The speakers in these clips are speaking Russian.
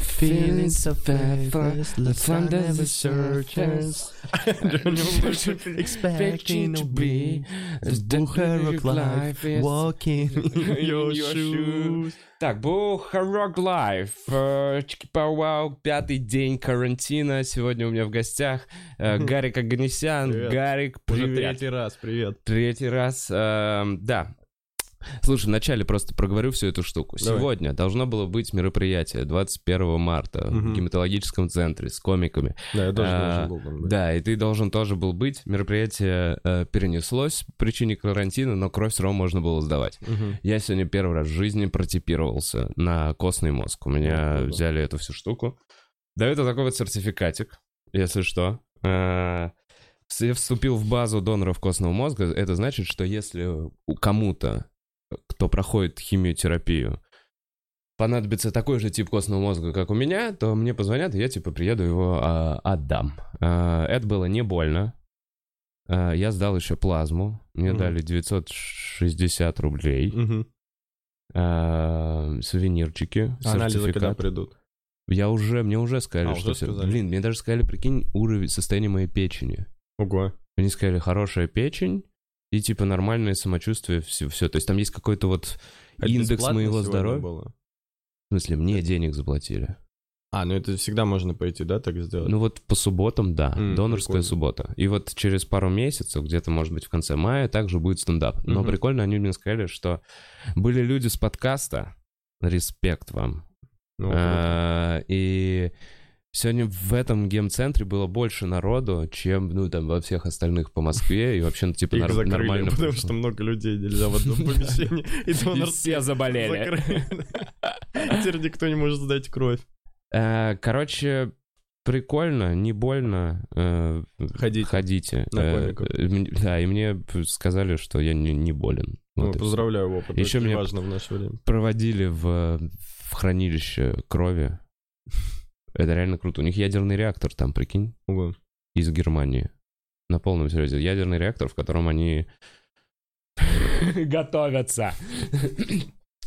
Feeling so the fun that the searchers expecting to be as of life walking in your shoes. Так, Rock Life. Э, Чики-пау-вау, пятый день карантина. Сегодня у меня в гостях э, Гарик Аганесян. Привет. Гарик, Уже привет. третий раз, привет. Третий раз. эм, да. Слушай, вначале просто проговорю всю эту штуку. Давай. Сегодня должно было быть мероприятие 21 марта в Мгм. гематологическом центре с комиками. Да, я тоже А, должен был быть. Да, и ты должен тоже был быть. Мероприятие э, перенеслось по причине карантина, но кровь все равно можно было сдавать. Мгм. Я сегодня первый раз в жизни протипировался на костный мозг. У меня круто. взяли эту всю штуку. Дают вот такой вот сертификатик, если что. Э, Я вступил в базу доноров костного мозга. Это значит, что если у кому-то, кто проходит химиотерапию, понадобится такой же тип костного мозга, как у меня, то мне позвонят, и я типа приеду его а, отдам. А, это было не больно. А, я сдал еще плазму. Мне Мгм. дали 960 рублей. Мгм. А, сувенирчики, Анализы когда придут? Я уже, мне уже сказали, А, что уже сказали? Блин, мне даже сказали, прикинь, уровень состояния моей печени. Ого. Они сказали, хорошая печень и типа нормальное самочувствие, все, все. То есть там есть какой-то вот Это индекс моего здоровья. было? В смысле, мне денег заплатили. А, ну это всегда можно пойти, да, так сделать? Ну вот по субботам, да, М, донорская прикольно. суббота. И вот через пару месяцев, где-то, может быть, в конце мая, также будет стендап. Но Мгм. прикольно, они мне сказали, что были люди с подкаста, респект вам. Ну. А, И сегодня в этом гемцентре было больше народу, чем, ну, там, во всех остальных по Москве, и вообще, ну, типа, Их нар- закрыли, нормально. потому что много людей нельзя в одном помещении. И все заболели. закрыли. Теперь никто не может сдать кровь. Э, Короче, прикольно, не больно. э, Ходите. Ходите. На Э, э, Да, и мне сказали, что я не, не болен. Ну, Вот всё. поздравляю, опыт. Еще Это меня- важно в наше время. Проводили в, в хранилище крови. Это реально круто. У них ядерный реактор там, прикинь, Ого. из Германии. На полном серьезе. Ядерный реактор, в котором они готовятся.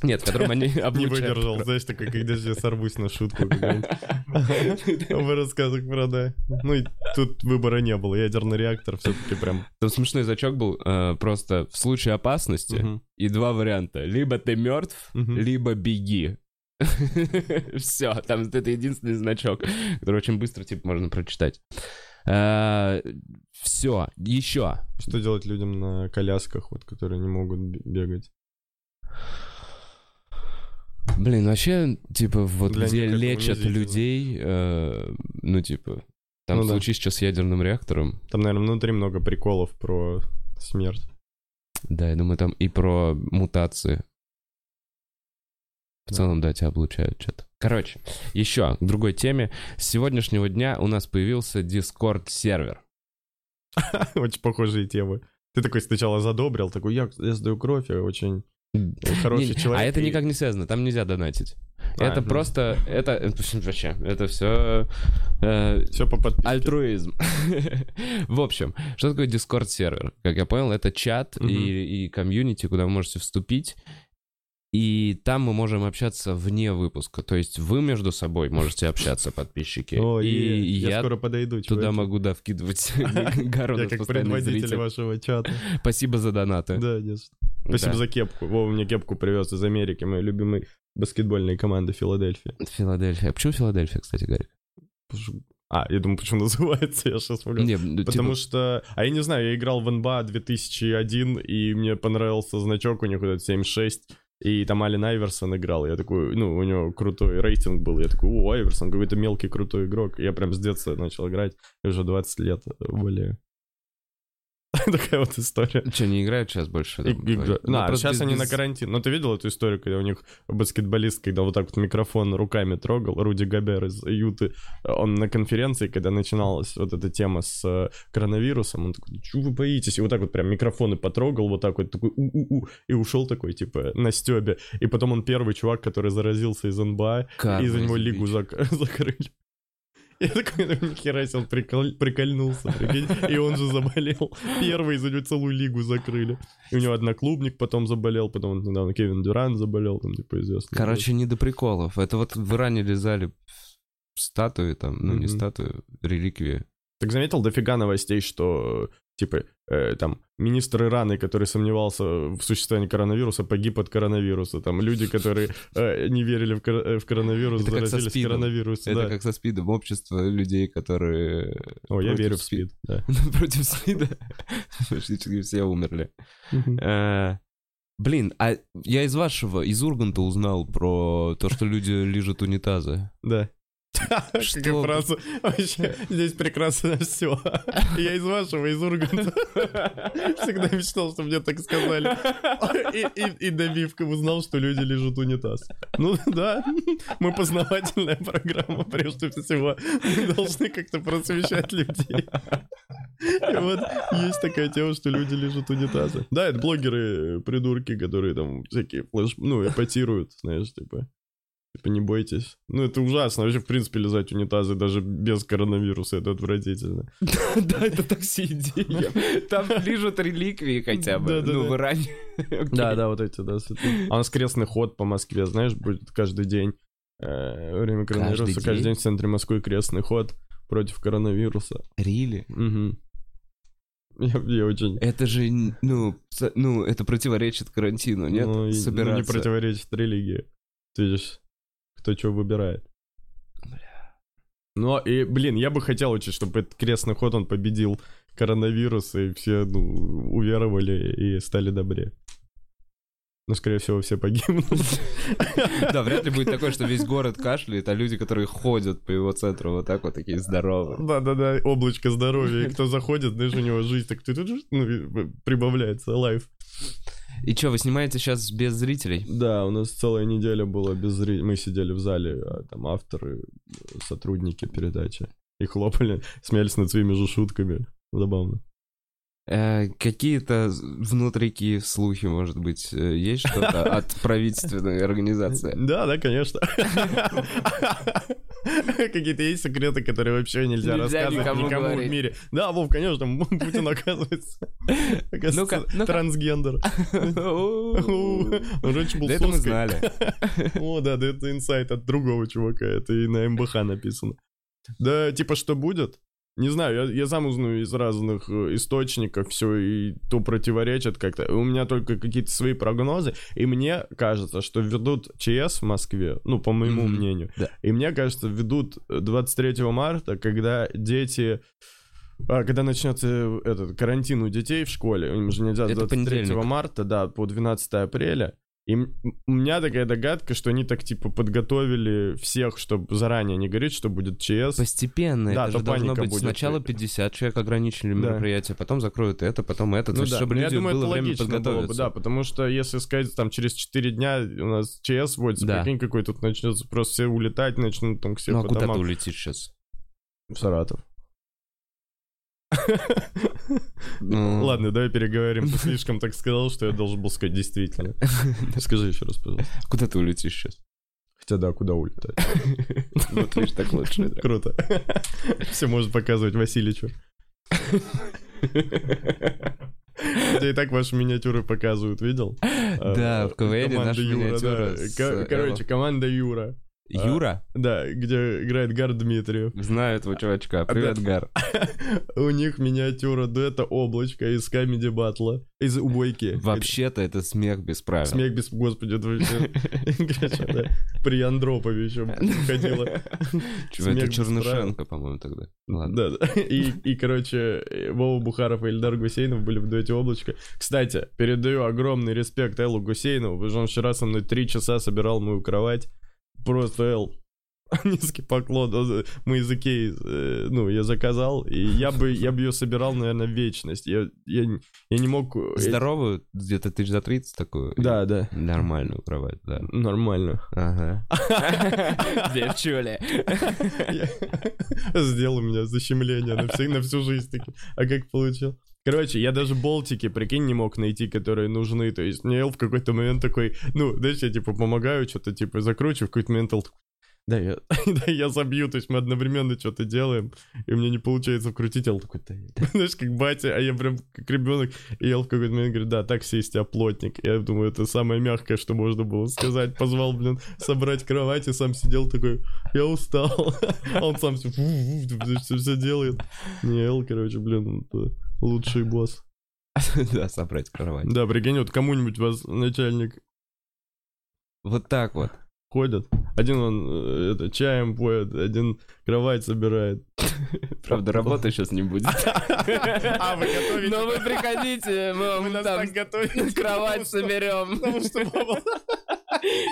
Нет, в котором они Не выдержал, знаешь, такой, когда же я сорвусь на шутку. В рассказах про да. Ну и тут выбора не было. Ядерный реактор все-таки прям... Там смешной зачок был э, просто в случае опасности и два варианта. Либо ты мертв, либо беги. Все, там это единственный значок, который очень быстро, типа, можно прочитать. Все, еще. Что делать людям на колясках, вот, которые не могут бегать? Блин, вообще, типа, вот Для где лечат людей, э, ну, типа, там Ну да. случись что с ядерным реактором, Там, наверное, внутри много приколов про смерть. да, я думаю, там и про мутации. В Да. целом, да, тебя облучают что-то. Короче, еще к другой теме. С сегодняшнего дня у нас появился Discord-сервер. Очень похожие темы. Ты такой сначала задобрил, такой, я, я сдаю кровь, я очень хороший Не, человек. А это и- никак не связано, там нельзя донатить. А, это ну. просто, это, это вообще, это все Все по подписке. альтруизм. В общем, что такое Discord сервер? Как я понял, это чат Мгм. и, и комьюнити, куда вы можете вступить. И там мы можем общаться вне выпуска. То есть вы между собой можете общаться, подписчики. О, и я, я скоро подойду. туда чуваки. могу, да, вкидывать Гару, Я как предводитель вашего чата. Спасибо за донаты. Да, нет. Спасибо за кепку. Вова мне кепку привез из Америки, моей любимой баскетбольной команды Филадельфия. Филадельфия. А почему Филадельфия, кстати, Гарик? А, я думаю, почему называется, я сейчас могу. Не, ну, Потому типа, что, а я не знаю, я играл в НБА 2001, и мне понравился значок у них вот этот 76, и там Ален Айверсон играл, я такой, ну, у него крутой рейтинг был, я такой, о, Айверсон, какой-то мелкий крутой игрок, я прям с детства начал играть, и уже 20 лет более. Такая вот история. Что, не играют сейчас больше? И- Ну, игра- ну, сейчас без- они на карантин. Но ты видел эту историю, когда у них баскетболист, когда вот так вот микрофон руками трогал, Руди Габер из Юты, он на конференции, когда начиналась вот эта тема с э, коронавирусом, он такой, чего вы боитесь? И вот так вот прям микрофоны потрогал, вот так вот такой у-у-у, и ушел такой, типа, на стебе. И потом он первый чувак, который заразился из НБА, Карма и за него лигу зак- закрыли. Я такой, ну нихера себе, он прикол- прикольнулся, прикинь. И он же заболел. Первый, за него целую лигу закрыли. И у него одноклубник потом заболел, потом вот недавно Кевин Дюран заболел, там, типа, известно. Короче, не до приколов. Это вот в Иране лизали статуи там, ну не статуи, реликвии. Так заметил дофига новостей, что, типа, э, там, министр Ирана, который сомневался в существовании коронавируса, погиб от коронавируса. Там люди, которые э, не верили в, кор- э, в коронавирус, Это как заразились СПИДом. коронавирусом. Это да. как со СПИДом. Общество людей, которые... О, я верю в СПИД. да. Против СПИДа. Практически все умерли. Э, Блин, а я из вашего, из Урганта узнал про то, что люди лижут унитазы. Да. Что? Вообще, здесь прекрасно все. Я из вашего, из Урганта. Всегда мечтал, что мне так сказали. И, и, и добивка узнал, что люди лежат унитаз. Ну да, мы познавательная программа, прежде всего. Мы должны как-то просвещать людей. И вот есть такая тема, что люди лежат унитазы. Да, это блогеры, придурки, которые там всякие флеш... Ну, эпатируют, знаешь, типа. Типа, не бойтесь. Ну, это ужасно. Вообще, в принципе, лизать унитазы даже без коронавируса, это отвратительно. Да, это такси идея. Там лижут реликвии хотя бы. Ну, в Иране. Да, да, вот эти, да. А у нас крестный ход по Москве, знаешь, будет каждый день. э, время коронавируса. Каждый день? в центре Москвы крестный ход против коронавируса. Рили? Мгм. Я, я очень... Это же, ну, ну, это противоречит карантину, нет? Ну, и- ну, не Собираться. противоречит религии. Ты видишь, кто что выбирает. Ну, и, блин, я бы хотел очень, чтобы этот крестный ход, он победил коронавирус, и все, ну, уверовали и стали добрее. Но, скорее всего, все погибнут. Да, вряд ли будет такое, что весь город кашляет, а люди, которые ходят по его центру, вот так вот такие здоровые. Да-да-да, облачко здоровья. И кто заходит, знаешь, у него жизнь так ну, прибавляется, лайф. И что, вы снимаете сейчас без зрителей? Да, у нас целая неделя была без зрителей. Мы сидели в зале, а там авторы, э, сотрудники передачи. И хлопали, смеялись над своими же шутками. Забавно. Э, какие-то внутрики, слухи, может быть, э, есть что-то от правительственной организации? Да, да, конечно. Какие-то есть секреты, которые вообще нельзя, Нельзя рассказывать никому в мире. Да, Вов, конечно, Путин оказывается, оказывается ну-ка. трансгендер. Он раньше был это мы знали. О, да, да, это инсайт от другого чувака, это и на МБХ написано. Да, типа, что будет? Не знаю, я, я сам узнаю из разных э, источников все, и то противоречит как-то. У меня только какие-то свои прогнозы, и мне кажется, что ведут ЧС в Москве, ну, по моему Мгм, мнению, да. и мне кажется, ведут 23 марта, когда дети... а, когда начнется э, этот карантин у детей в школе, им же нельзя с Это 23 понедельник. марта, да, по 12 апреля. И у меня такая догадка, что они так типа подготовили всех, чтобы заранее не говорить, что будет ЧС. Постепенно, Да, это то же должно быть будет. сначала 50 человек ограничили Да. мероприятие, потом закроют это, потом это, то Ну есть, да, чтобы но я думаю, было это время логично было бы, подготовиться. да, потому что если сказать, там, через 4 дня у нас ЧС вводится, Да. прикинь, какой тут начнется, просто все улетать начнут, там, все ну а по куда ты домам. улетишь сейчас? В Саратов. Ладно, давай переговорим. Ты слишком так сказал, что я должен был сказать действительно. Скажи еще раз, пожалуйста. Куда ты улетишь сейчас? Хотя да, куда улетать? Вот видишь, так лучше. Круто. Все может показывать Васильичу. Хотя и так ваши миниатюры показывают, видел? Да, А, в КВН команда наша Юра, миниатюра да. с, Ко- э, Короче, команда Юра. Юра? Да, где играет Гар Дмитриев. Знаю этого чувачка. Привет, Гар. У них миниатюра дуэта Облачко из Камеди Батла. Из Убойки. Вообще-то это смех без правил. Смех без... Господи, это вообще... При Андропове еще ходила. Это Чернышенко, по-моему, тогда. Да, и, короче, Вова Бухаров и Эльдар Гусейнов были в дуэте «Облачко». Кстати, передаю огромный респект Эллу Гусейнову, потому что он вчера со мной три часа собирал мою кровать. Просто Эл, низкий поклон. Он- Мы из Икеи, э, ну, я заказал, и я бы, я бы ее собирал, наверное, вечность. Я, я, не- я не мог... э, Здоровую, где-то тысяч за 30 такую. Да, да. Нормальную кровать, да. Нормально. Ага. Девчуля. Сделал у меня защемление на всю, на всю жизнь. таки. А как получил? Короче, я даже болтики, прикинь, не мог найти, которые нужны. То есть мне в какой-то момент такой, ну, знаешь, я типа помогаю, что-то типа закручиваю, в какой-то момент да, я, да, я забью, то есть мы одновременно что-то делаем, и меня не получается вкрутить, Эл такой, да, я- знаешь, как батя, а я прям как ребенок, и Эл в какой-то момент говорит, да, так сесть, а плотник. Я думаю, это самое мягкое, что можно было сказать. Позвал, блин, собрать кровать, и сам сидел такой, я устал. А он сам все, все, делает. Не, Эл, короче, блин, лучший босс. Да, собрать кровать. Да, прикинь, вот кому-нибудь вас начальник Вот так вот. ходит. Один он э, это, чаем поет, один кровать собирает. Правда, работы сейчас не будет. А, вы готовите? Но вы приходите, мы вам там кровать соберем. Потому что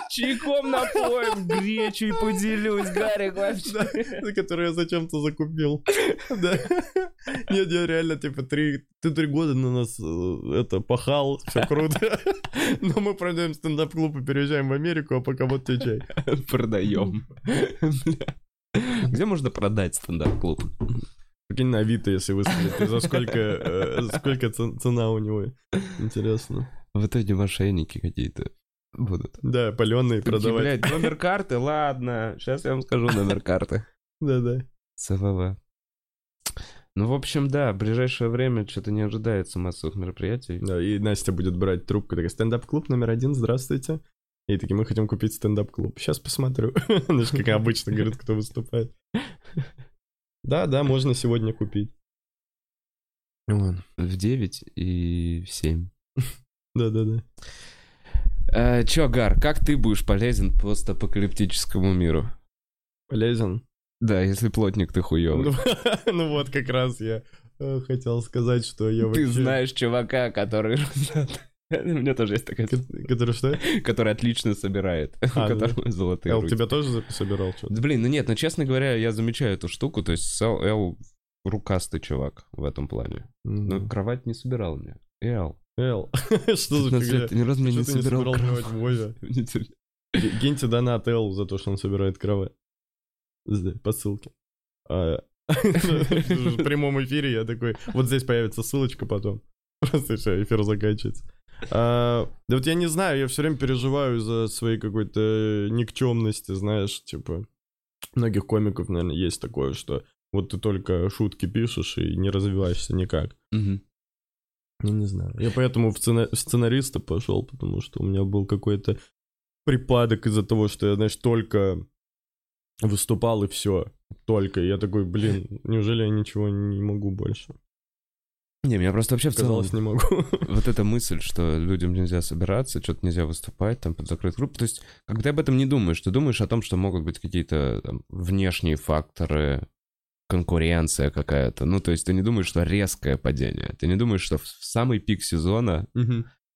Чайком напоим, гречей поделюсь, Гарик вообще. Да, который я зачем-то закупил. Да. Нет, я реально, типа, три, ты три года на нас э, это пахал, все круто. Но мы продаем стендап-клуб и переезжаем в Америку, а пока вот тебе чай. Продаем. Где можно продать стендап-клуб? Прикинь, на Авито, если выставить, и за сколько, э, сколько цена у него. Интересно. В итоге мошенники какие-то будут. Да, паленые Такие, продавать. блядь, номер карты, ладно. Сейчас я вам скажу номер карты. Да-да. CVV. Ну, в общем, да, в ближайшее время что-то не ожидается массовых мероприятий. Да, и Настя будет брать трубку, такая, стендап-клуб номер один, здравствуйте. И такие, мы хотим купить стендап-клуб. Сейчас посмотрю. Знаешь, как обычно говорят, кто выступает. Да, да, можно сегодня купить. Вон, в 9 и в 7. Да-да-да. Э, чё, Гар, как ты будешь полезен постапокалиптическому миру? Полезен. Да, если плотник ты хуёвый. Ну, ну вот, как раз я э, хотел сказать, что я Ты знаешь чувака, который... У меня тоже есть такая... Ко- Который что? Который отлично собирает. А, ну да. которого золотые Эл, руки. тебя тоже собирал что-то? Да, блин, ну нет, ну честно говоря, я замечаю эту штуку, то есть Эл, Эл рукастый чувак в этом плане. Но кровать не собирал мне. Эл. Эл, что за 15 фигня? ты ни разу Что не собирал собирал кровать. кровать Вове? Не тер- Г- Генте донат Эл за то, что он собирает кровать. По ссылке. А, В прямом эфире я такой... Вот здесь появится ссылочка потом. Просто все, эфир заканчивается. А, Да вот я не знаю, я все время переживаю за своей какой-то никчемности, знаешь, типа... Многих комиков, наверное, есть такое, что вот ты только шутки пишешь и не развиваешься никак. Мгм. Я не знаю. Я поэтому в, сцена- в сценариста пошел, потому что у меня был какой-то припадок из-за того, что я, знаешь, только выступал и все. Только. И я такой, блин, неужели я ничего не могу больше? Не, меня просто вообще в целом не могу. вот эта мысль, что людям нельзя собираться, что-то нельзя выступать там под закрытой группой. То есть, когда ты об этом не думаешь, ты думаешь о том, что могут быть какие-то там, внешние факторы, конкуренция какая-то. Ну, то есть ты не думаешь, что резкое падение. Ты не думаешь, что в самый пик сезона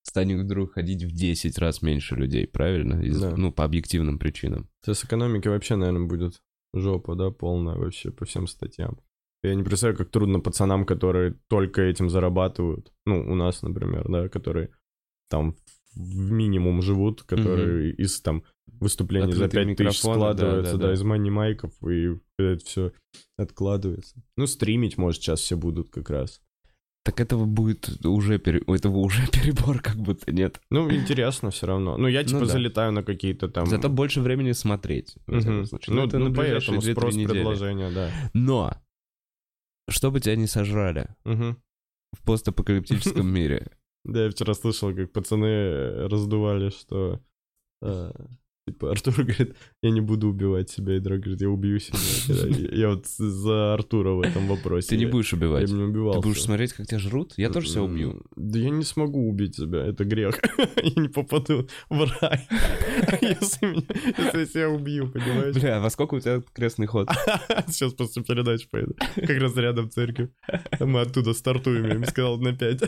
станет вдруг ходить в 10 раз меньше людей, правильно? Из- Да. Ну, по объективным причинам. Сейчас экономики вообще, наверное, будет жопа, да, полная вообще по всем статьям. Я не представляю, как трудно пацанам, которые только этим зарабатывают. Ну, у нас, например, да, которые там в минимум живут, которые из там выступлений за Открытые 5 тысяч микрофоны, да, складываются, да, да, да. из мани-майков, и это все откладывается. Ну, стримить, может, сейчас все будут как раз. Так этого будет уже, пере- этого уже перебор как будто нет. Ну, интересно все равно. Ну, я типа да. залетаю на какие-то там... Зато больше времени смотреть. случае. Ну, это ну, на поэтому 2-3 спрос недели. предложения, да. Но, чтобы тебя не сожрали Мгм. в постапокалиптическом мире, Да, я вчера слышал, как пацаны э, раздували, что... типа, Артур говорит, я не буду убивать себя, и Драк говорит, я убью себя. Я, я вот за Артура в этом вопросе. ты не будешь убивать. Я не убивал. Ты будешь смотреть, как тебя жрут? Я тоже себя убью. Да я не смогу убить себя, это грех. Я не попаду в рай, если меня- если я себя убью, понимаешь? Бля, во сколько у тебя крестный ход? Сейчас после передачи поеду. Как раз рядом церковь. Мы оттуда стартуем, я им сказал на 5.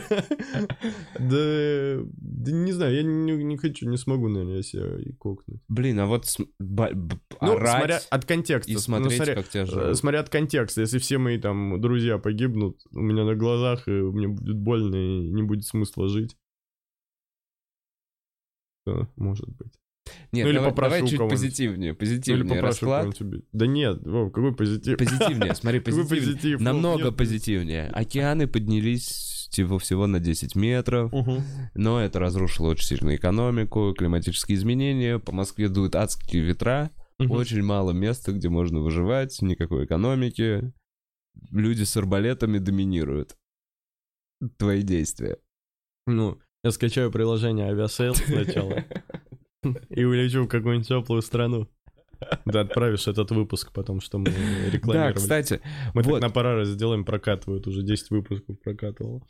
Да, да не знаю, я не, не хочу, не смогу, наверное, я себя и кокнуть. Блин, а вот см- ба- б- Ну, орать смотря от контекста. и Ну, смотреть, смотря, как тебя э, жрут. смотря от контекста. Если все мои там друзья погибнут у меня на глазах, и мне будет больно, и не будет смысла жить, то может быть. Нет, ну или давай, попрошу давай чуть кого-нибудь. позитивнее. Ну, или Позитивнее попрошу расклад. Да нет, Вов, какой позитив? Позитивнее, смотри, позитивнее. позитив? Намного нет. позитивнее. Океаны поднялись типа всего на 10 метров, Мгм. но это разрушило очень сильно экономику, климатические изменения. По Москве дуют адские ветра. Мгм. Очень мало места, где можно выживать, никакой экономики. Люди с арбалетами доминируют. Твои действия. Ну, я скачаю приложение Aviasales сначала и улечу в какую-нибудь теплую страну. Ты отправишь этот выпуск потом, что мы Да, рекламировали. кстати, Мы так вот. на пора сделаем, прокатывают, уже 10 выпусков прокатывало.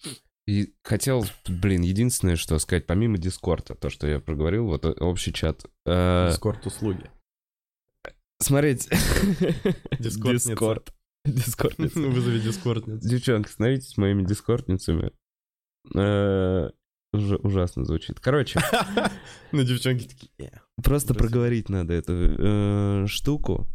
И хотел, блин, единственное, что сказать, помимо Дискорда, то, что я проговорил, вот э, общий чат. э, Дискорд услуги. Смотрите. Дискордница. Дискорд. Дискордница. Ну, вызови дискордницу. Девчонки, становитесь моими дискордницами. Э, уже ужасно звучит. Короче, Ну, девчонки такие. Просто Красиво. проговорить надо эту э, штуку.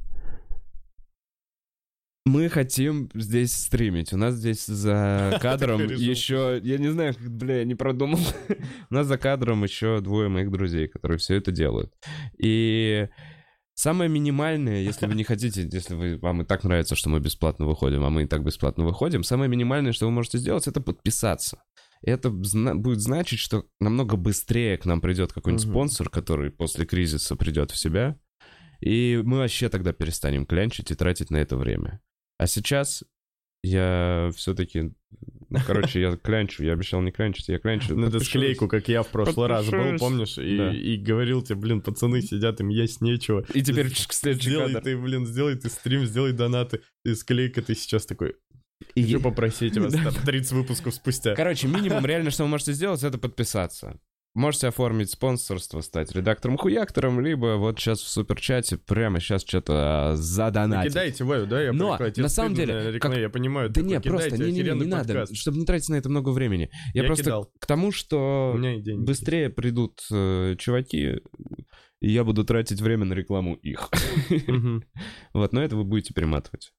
Мы хотим здесь стримить. У нас здесь за кадром еще... Я не знаю, бля, я не продумал. У нас за кадром еще двое моих друзей, которые все это делают. И самое минимальное, если вы не хотите, если вы, вам и так нравится, что мы бесплатно выходим, а мы и так бесплатно выходим, самое минимальное, что вы можете сделать, это подписаться. Это зна- будет значить, что намного быстрее к нам придет какой-нибудь Мгм. спонсор, который после кризиса придет в себя, и мы вообще тогда перестанем клянчить и тратить на это время. А сейчас я все-таки... Короче, я клянчу, я обещал не клянчить, я клянчу. Надо Подпишусь. склейку, как я в прошлый раз был, Подпишусь. помнишь? И, Да. и говорил тебе, блин, пацаны сидят, им есть нечего. И теперь следующий Сделай кадр. ты, блин, сделай ты стрим, сделай донаты. И склейка ты сейчас такой, И- хочу попросить вас там 30 выпусков спустя. Короче, минимум реально, что вы можете сделать, это подписаться. Можете оформить спонсорство, стать редактором-хуяктором, либо вот сейчас в суперчате прямо сейчас что-то задонатить. Кидайте, Ваю, да, я Но, на самом деле, как- я понимаю, Да не, просто не, не, не, не надо, чтобы не тратить на это много времени. Я, Я просто кидал. к тому, что быстрее придут э, чуваки, и я буду тратить время на рекламу их. Вот, но это вы будете перематывать.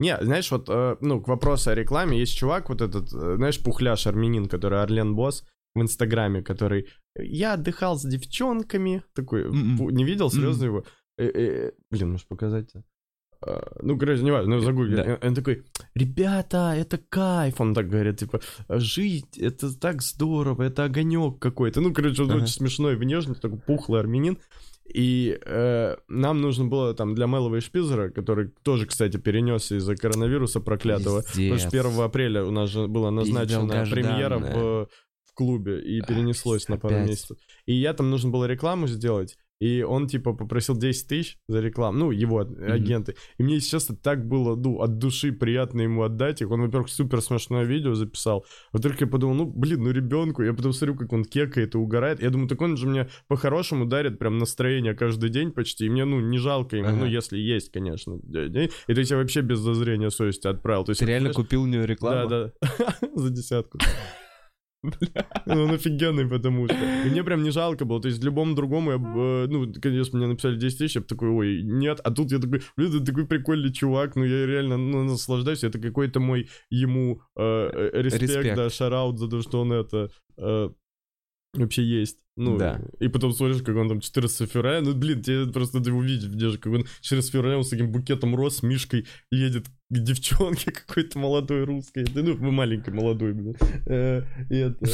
Не, знаешь, вот, э, ну, к вопросу о рекламе, есть чувак, вот этот, э, знаешь, пухляш армянин, который Орлен Босс в Инстаграме, который «Я отдыхал с девчонками», такой, фу, не видел, слезно Мгм. его? Э, э, Блин, можешь показать? А, Ну, короче, не важно, ну, загугли. Да. Он такой, ребята, это кайф, он так говорит, типа, жить, это так здорово, это огонек какой-то. Ну, короче, он Ага. очень смешной внешне, такой пухлый армянин. И э, нам нужно было там для Мелова и Шпизера, который тоже, кстати, перенесся из-за коронавируса проклятого. Потому что 1 апреля у нас же была назначена премьера в, в клубе, и Ах, перенеслось на пару опять. месяцев. И я там нужно было рекламу сделать, и он, типа, попросил 10 тысяч за рекламу, ну, его агенты. И мне, если честно, так было, ну, от души приятно ему отдать их. Он, во-первых, супер смешное видео записал. Во-вторых, я подумал, ну, блин, ну, ребенку. Я потом смотрю, как он кекает и угорает. Я думаю, так он же мне по-хорошему дарит прям настроение каждый день почти. И мне, ну, не жалко ему, Ага. ну, если есть, конечно. И то есть я вообще без зазрения совести отправил. То есть, Ты реально знаешь, купил у нее рекламу? да, да. За десятку. Ну, он офигенный, потому что. И мне прям не жалко было. То есть, любому другому, я, э, ну, конечно, мне написали 10 тысяч, я бы такой, ой, нет. А тут я такой, блин, ты такой прикольный чувак, ну, я реально ну, наслаждаюсь. Это какой-то мой ему э, э, респект, Респект. да, шараут за то, что он это э, вообще есть. Ну, Да. и потом смотришь, как он там 14 февраля, ну, блин, тебе просто ты увидишь, где же, как он 14 февраля, он с таким букетом роз, с Мишкой едет к девчонке какой-то молодой русской, да, ну, маленькой молодой, блин. Э, И это,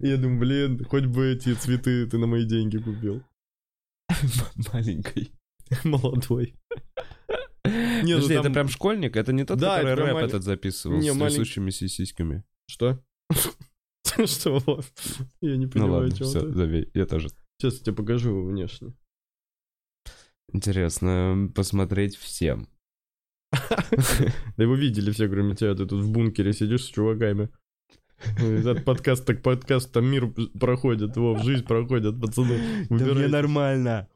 я думаю, блин, хоть бы эти цветы ты на мои деньги купил. Маленькой. Молодой. Не, ну Подожди, это прям школьник? Это не тот, Да, который рэп этот записывал с трясущимися сиськами? Что? Что? Я не Ну понимаю, ладно, чего все, ты. забей, я тоже. Сейчас я тебе покажу его внешне. Интересно посмотреть всем. Да его видели все, кроме тебя. Ты тут в бункере сидишь с чуваками. Ну, Этот подкаст, так подкаст, там мир проходит, его в жизнь проходят, пацаны. Выбирайте. нормально.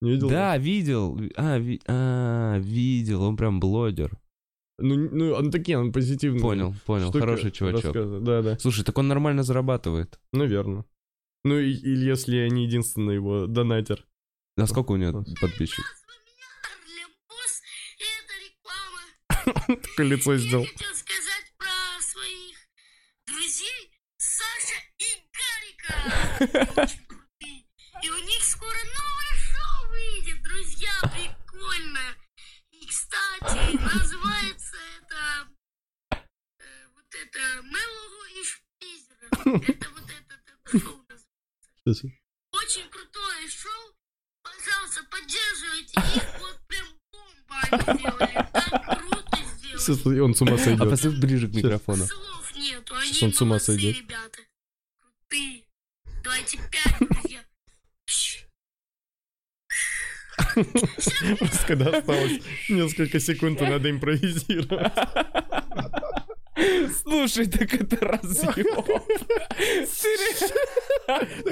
Не видел? Да, видел. А, ви- а, видел, он прям блогер. Ну, ну, он такие, он позитивный. Понял, понял, штуки хороший чувачок. Да, да, Слушай, так он нормально зарабатывает. наверное. Ну, и- или если я не единственный его донатер. А сколько у него подписчиков? Арлебус, и это реклама. Такое лицо Я сделал. хотел сказать про своих друзей Саша и Гарика. Они очень крутые. И у них скоро новое шоу выйдет, друзья, прикольно. И, кстати, называется это Мелого и Шпизера. Это вот это шоу называется. Очень крутое шоу. Пожалуйста, поддерживайте сделали, так круто сделали. Он с ума А сойдет. поставь ближе к микрофону. Слов нету, они Сейчас он с ума молодцы, сойдет. ребята. Крутые. Давайте пять, друзья. Просто когда осталось несколько секунд, надо импровизировать. Слушай, так это разъем.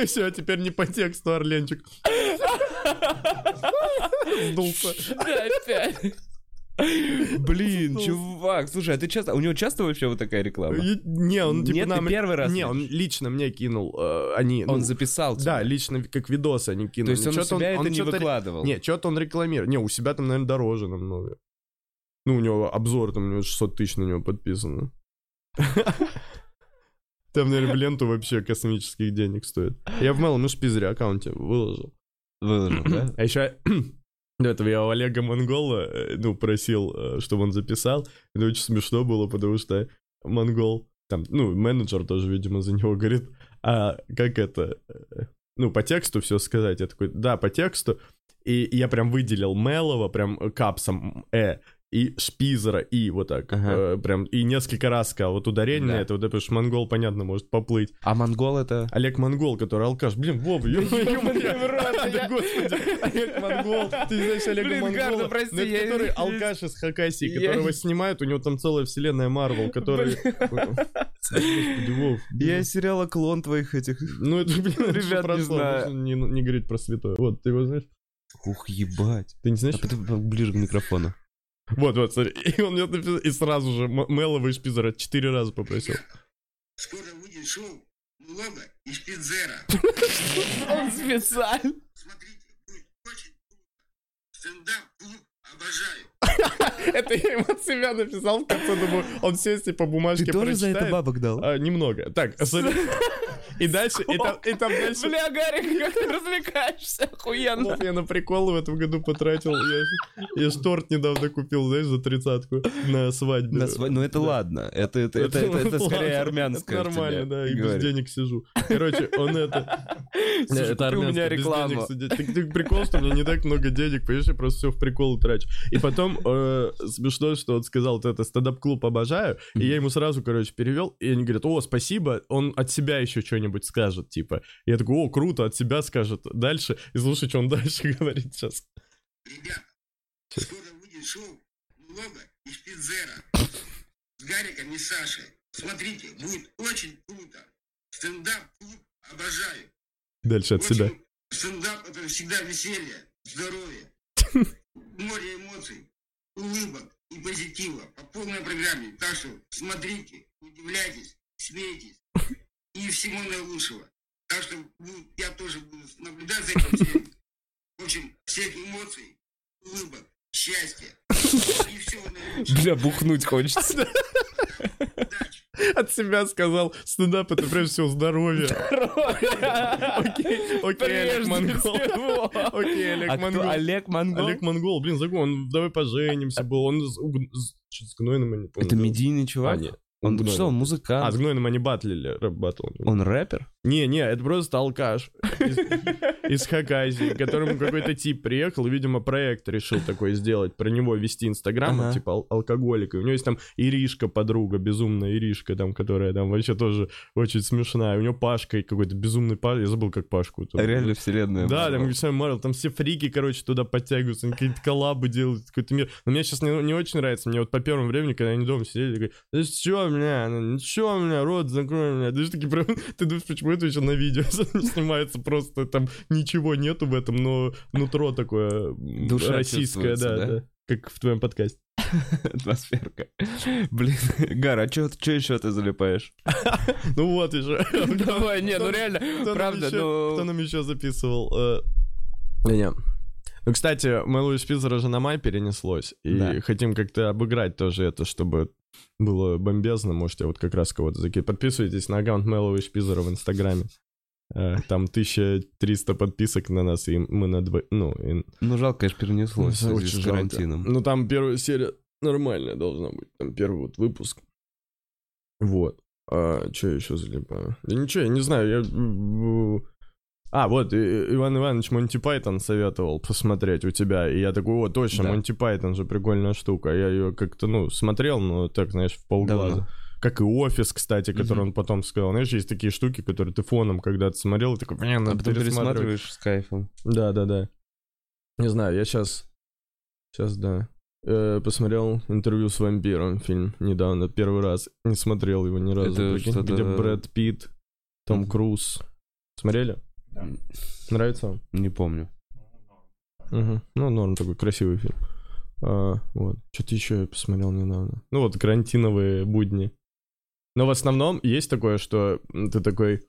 И все, теперь не по тексту, Орленчик. Сдулся. Опять. Блин, чувак, слушай, а ты часто... У него часто вообще вот такая реклама? Не, он типа Нет, нам... первый раз Не, он лично мне кинул. э, Они... Он ну, записал Да, тебя. лично как видосы они кинули. То есть он у себя это он не выкладывал? Не, что-то он рекламирует. Не, у себя там, наверное, дороже намного. Ну, у него обзор, там у него 600 тысяч на него подписано. Там, наверное, в ленту вообще космических денег стоит. Я в малом шпизере аккаунте выложил. Выложил, да? А еще до этого я у Олега Монгола, э, ну, просил, э, чтобы он записал. Это очень смешно было, потому что Монгол, там, ну, менеджер тоже, видимо, за него говорит, а как это, э, ну, по тексту все сказать. Я такой, да, по тексту. И я прям выделил Мелова, прям капсом Э, и Шпизера, и вот так. Ага. э, прям, и несколько раз сказал, вот ударение Да. на это, вот это, потому что Монгол, понятно, может поплыть. А монгол это... Олег Монгол, который алкаш. Блин, ёбаный ё-моё. господи, Олег Монгол. Ты не знаешь Олега Блин, Гарда, Монгола? прости, Ну, это я- который алкаш из Хакасии, Я- которого снимают, у него там целая вселенная Марвел, который... Господи, Вов. Я сериала клон твоих этих... Ну, это, блин, Ребят, не прошло, знаю. не, не говорить про святое. Вот, ты его знаешь? Ух, ебать. Ты не знаешь? А ближе к микрофону. Вот, вот, смотри. И он мне написал, и сразу же Мелова и Шпизера четыре раза попросил. Скоро выйдет шоу Мулога и Шпицера. Он специально. Смотрите, будет очень круто. Стендап-клуб обожаю. Это я ему от себя написал в конце, думаю, он сесть и по бумажке Ты тоже за это бабок дал? А, немного. Так. И дальше, и там, и там дальше... Бля, Гарик, как ты развлекаешься, охуенно. Я на приколы в этом году потратил. Я, я ж торт недавно купил, знаешь, за тридцатку на свадьбе. На сва- Ну это ладно, это, это, это, это, это скорее ладно, армянское. Это нормально, тебе да, и без говорит. денег сижу. Короче, он это... Слушай, это у меня без. Так, так прикол, что у меня не так много денег, понимаешь, я просто все в приколы трачу. И потом э, смешно, что он сказал, вот это стендап-клуб обожаю, и я ему сразу, короче, перевел, и они говорят, о, спасибо, он от себя еще что-нибудь скажет, типа. Я такой, о, круто, от себя скажет дальше, и слушай, что он дальше говорит сейчас. Ребята, скоро выйдет шоу Мулога и Шпицера. С Гариком и Сашей. Смотрите, будет очень круто. Стендап-клуб обожаю. Дальше от общем, себя. Стендап это всегда веселье, здоровье, море эмоций, улыбок и позитива по полной программе. Так что смотрите, удивляйтесь, смейтесь и всего наилучшего. Так что ну, я тоже буду наблюдать за этим всем. В общем, всех эмоций, улыбок, счастья и всего наилучшего. Бля, бухнуть хочется. Удачи! От себя сказал, стендап это прежде всего здоровье. Окей, окей, Олег Монгол. Окей, Олег А? Монгол. Олег Монгол? Олег Монгол, блин, забыл, он давай поженимся был, он с, Гнойным, я не помню. Это медийный А, чувак? нет. Он что, он А, с музыкант? Гнойным они батлили, рэп батл. Он рэпер? Не, не, это просто алкаш из, из Хакасии, к которому какой-то тип приехал, и, видимо, проект решил такой сделать, про него вести инстаграм, Ага. типа ал- алкоголик. И у него есть там Иришка, подруга, безумная Иришка, там, которая там вообще тоже очень смешная. У него Пашка какой-то безумный Пашка, я забыл, как Пашку. тут. Реально вселенная. Да, там все Марвел, там все фрики, короче, туда подтягиваются, они какие-то коллабы делают, какой-то мир. Но мне сейчас не, не очень нравится, мне вот по первому времени, когда они дома сидели, такой, да что, бля, ну что, бля, рот закрой, бля. Ты же такие прям, ты думаешь, почему это еще на видео снимается, просто там ничего нету в этом, но нутро такое Душа российское, да, да? да, как в твоем подкасте. Атмосферка. Блин, Гар, а что еще ты залипаешь? Ну вот еще. Давай, не, ну реально, правда, еще- Кто ну... нам еще записывал? Э, Не-не. Ну, кстати, Мэллоу Шпицера же на май перенеслось. И Да. хотим как-то обыграть тоже это, чтобы было бомбезно. Можете вот как раз кого-то закинуть. Подписывайтесь на аккаунт Мэллоу Шпицера в Инстаграме. Э, Там 1300 подписок на нас, и мы на дво... Ну, и- Ну, жалко, конечно, перенеслось связи Очень с жалко. карантином. Ну, там первая серия нормальная должна быть. Там первый вот выпуск. Вот. А что еще залипаю? Да ничего, я не знаю, я... А, вот, Иван Иванович Монти Пайтон советовал посмотреть у тебя, и я такой, о, точно, Да. Монти Пайтон же прикольная штука. Я ее как-то, ну, смотрел, но так, знаешь, в полглаза. Давно. Как и «Офис», кстати, который Мгм. он потом сказал. Знаешь, есть такие штуки, которые ты фоном когда-то смотрел, и такой, блин, А надо потом пересматривать. пересматриваешь с кайфом. Да, да, да. Не знаю, я сейчас... Сейчас, да. Э, посмотрел интервью с вампиром фильм недавно, первый раз. Не смотрел его ни разу. Это прикинь, Где Брэд Питт, Том Мгм. Круз. Смотрели? Нравится вам? Не помню. Мгм. Ну, норм, такой красивый фильм. А, вот. Что-то еще я посмотрел недавно. Ну, вот карантиновые будни. Но в основном есть такое, что ты такой,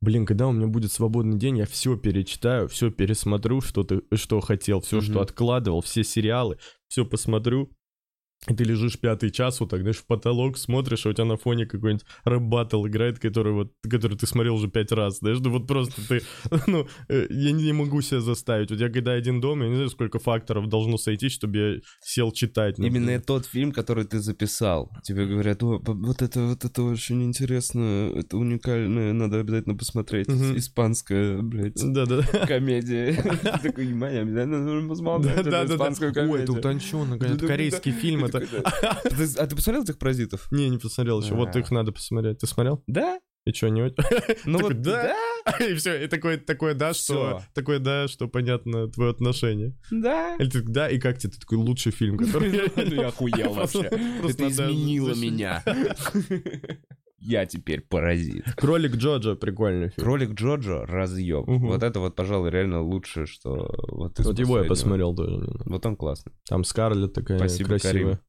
блин, когда у меня будет свободный день, я все перечитаю, все пересмотрю, что ты, что хотел, все, что Мгм. откладывал, все сериалы, все посмотрю. И ты лежишь пятый час, вот так, знаешь, в потолок смотришь, а у тебя на фоне какой-нибудь рэп баттл играет, который вот, который ты смотрел уже пять раз, знаешь, ну вот просто ты, ну, э, я не могу себя заставить. У тебя когда один дом, я не знаю, сколько факторов должно сойтись, чтобы я сел читать. например. Именно тот фильм, который ты записал. Тебе говорят, «О, вот это вот это очень интересно, это уникально, надо обязательно посмотреть. Мгм. Испанская, блядь, Да-да. комедия. Ты Такой, внимание, обязательно нужно посмотреть испанскую Ой, это комедию. утонченно, корейский фильм, Да. Ты- А ты посмотрел этих паразитов? Не, не посмотрел еще. Вот А. их надо посмотреть. Ты смотрел? Да? И что, не? Ну вот да. И все, и такое, такое да, что... Такое да, что понятно твое отношение. Да. Или ты да, и как тебе? Ты такой лучший фильм, который Ну я охуел вообще. Это изменило меня. Я теперь паразит. Кролик Джоджо прикольный фильм. Кролик Джоджо разъем. Мгм. Вот это вот, пожалуй, реально лучшее, что вот из Вот его я посмотрел тоже. Вот он классный. Там Скарлетт такая Спасибо, красивая.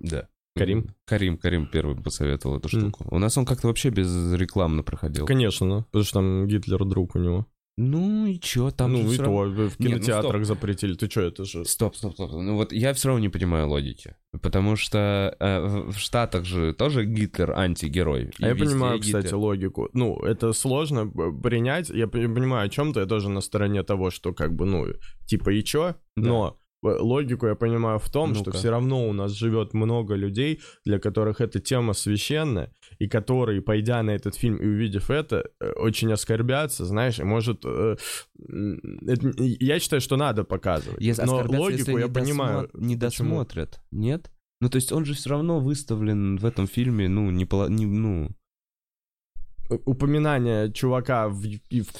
Да. Карим? Карим, Карим первый посоветовал эту штуку. У нас он как-то вообще без рекламно проходил. Конечно, потому что там Гитлер друг у него. Ну и чё, там ну и равно- то, в Не, ну кинотеатрах стоп. запретили. Ты что, это же... Стоп, стоп, стоп. Ну вот я все равно не понимаю логики. Потому что э, в в Штатах же тоже Гитлер антигерой. А я понимаю, Гитлер. кстати, логику. Ну, это сложно э, принять. Я понимаю о чем-то, я тоже на стороне того, что как бы, ну, типа и чё, Да. но э, логику я понимаю в том, что Ну-ка. все равно у нас живет много людей, для которых эта тема священная, и которые, пойдя на этот фильм и увидев это, э, очень оскорбятся, знаешь, и может... э, это- я считаю, что надо показывать. Если но логику я не понимаю. досмо- Не почему. досмотрят, нет? Ну, то есть он же все равно выставлен в этом фильме, ну, не, не ну... Э, Упоминание чувака в, в,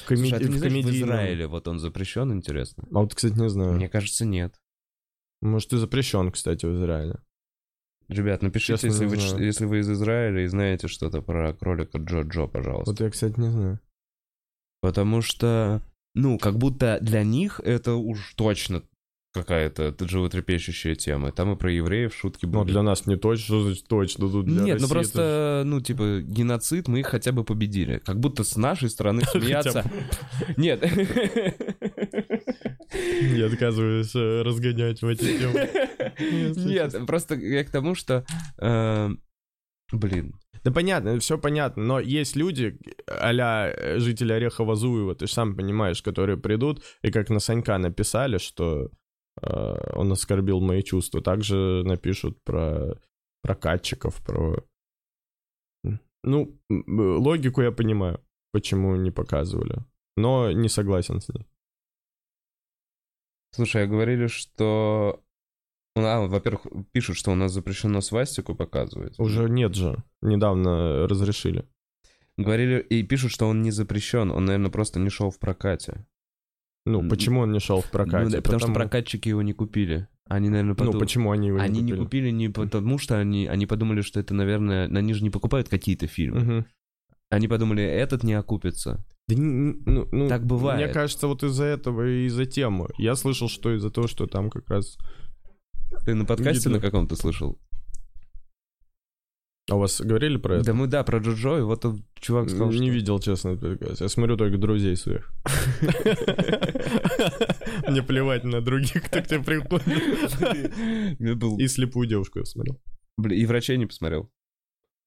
коме- Слушай, а ты в не знаешь, в Израиле вот он запрещен, интересно? А вот, кстати, не знаю. Мне кажется, нет. Может, и запрещен, кстати, в Израиле. Ребят, напишите, Честно, если вы, знаю. если вы из Израиля и знаете что-то про кролика Джо-Джо, пожалуйста. Вот я, кстати, не знаю. Потому что, ну, как будто для них это уж точно какая-то животрепещущая тема. Там и про евреев шутки Ну, были. для нас не точно, точно. Тут для Нет, ну просто, ну, типа, геноцид мы их хотя бы победили. Как будто с нашей стороны это- смеяться... Нет. Я отказываюсь э, разгонять в эти темы. Нет, просто я к тому, что... э, Блин. Да понятно, все понятно, но есть люди, а жители Орехова-Зуева, ты же сам понимаешь, которые придут, и как на Санька написали, что он оскорбил мои чувства, также напишут про прокатчиков, про... Ну, логику я понимаю, почему не показывали, но не согласен с ней. Слушай, а говорили, что... А, во-первых, пишут, что у нас запрещено свастику показывать. Уже нет же, недавно разрешили. Говорили и пишут, что он не запрещен, он, наверное, просто не шел в прокате. Ну, почему он не шел в прокате? Ну да, потому что прокатчики его не купили. Они, наверное, Ну, подумали... почему они его Они не не купили? купили не потому, что они, они подумали, что это, наверное, они же не покупают какие-то фильмы. Мгм. Они подумали, этот не окупится. Да ну, ну, Так бывает. Мне кажется, вот из-за этого и из-за темы. Я слышал, что из-за того, что там как раз... Ты на подкасте Гитлер. на каком-то слышал? А у вас говорили про это? Да мы, да, про Джоджо, и вот он, чувак сказал, не что... видел, честно, подкаст. Я смотрю только друзей своих. Мне плевать на других, кто к тебе приходит. И слепую девушку я смотрел. Блин, и врачей не посмотрел.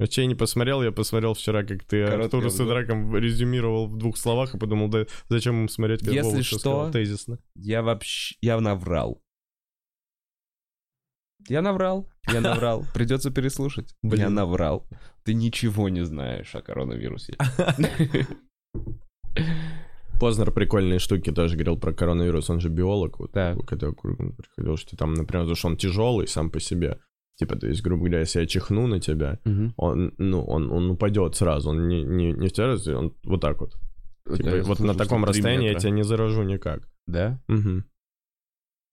Вообще не посмотрел, я посмотрел вчера, как ты Артуру обзор. Сидраком резюмировал в двух словах и подумал, да зачем им смотреть, как Если Вова что- сказал тезисно. Я вообще... Я наврал. Я наврал. Я наврал. Придется переслушать. Блин. Я наврал. Ты ничего не знаешь о коронавирусе. Познер прикольные штуки тоже говорил про коронавирус, он же биолог, вот, Так. когда приходил, что там, например, то, что он тяжелый сам по себе, типа, то есть, грубо говоря, если я чихну на тебя, Мгм. он, ну, он, он упадет сразу, он не, не, не в тебя, он вот так вот. Типа, Я вот слышал, на таком расстоянии я метра. тебя не заражу никак. Да? Мгм.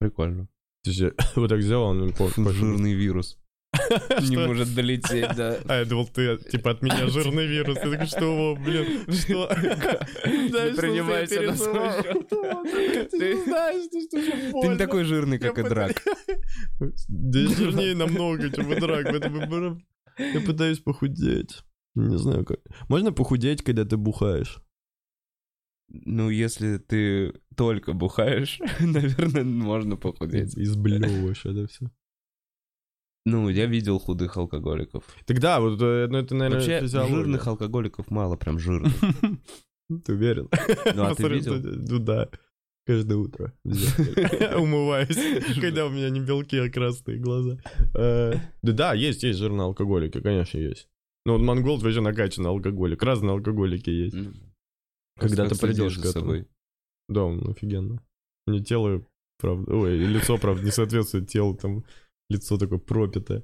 Прикольно. Есть я вот так сделал, он Жирный вирус. Не может долететь, да. А, я думал, ты, типа, от меня жирный вирус. Я такой, что, блин, что? Не принимайся на свой счет. Ты знаешь, что что же Ты не такой жирный, как и драк. Да жирнее намного, чем и драк. Я пытаюсь похудеть. Не знаю как. Можно похудеть, когда ты бухаешь? Ну, если ты только бухаешь, наверное, можно похудеть. Изблевываешь это все. Ну, я видел худых алкоголиков. Тогда, вот, э, ну это, наверное, Вообще, физиология. жирных алкоголиков мало, прям жирных. Ты уверен? Ну, а ты видел? Ну да. Каждое утро. Умываюсь, когда у меня не белки, а красные глаза. Э, Да, да, есть, есть жирные алкоголики, конечно, есть. Ну, вот монгол вообще накачанный алкоголик. Разные алкоголики есть. Ну, Когда ты придешь к этому. Да, он офигенно. Мне тело, правда... Ой, лицо, правда, не соответствует телу, там лицо такое пропитое.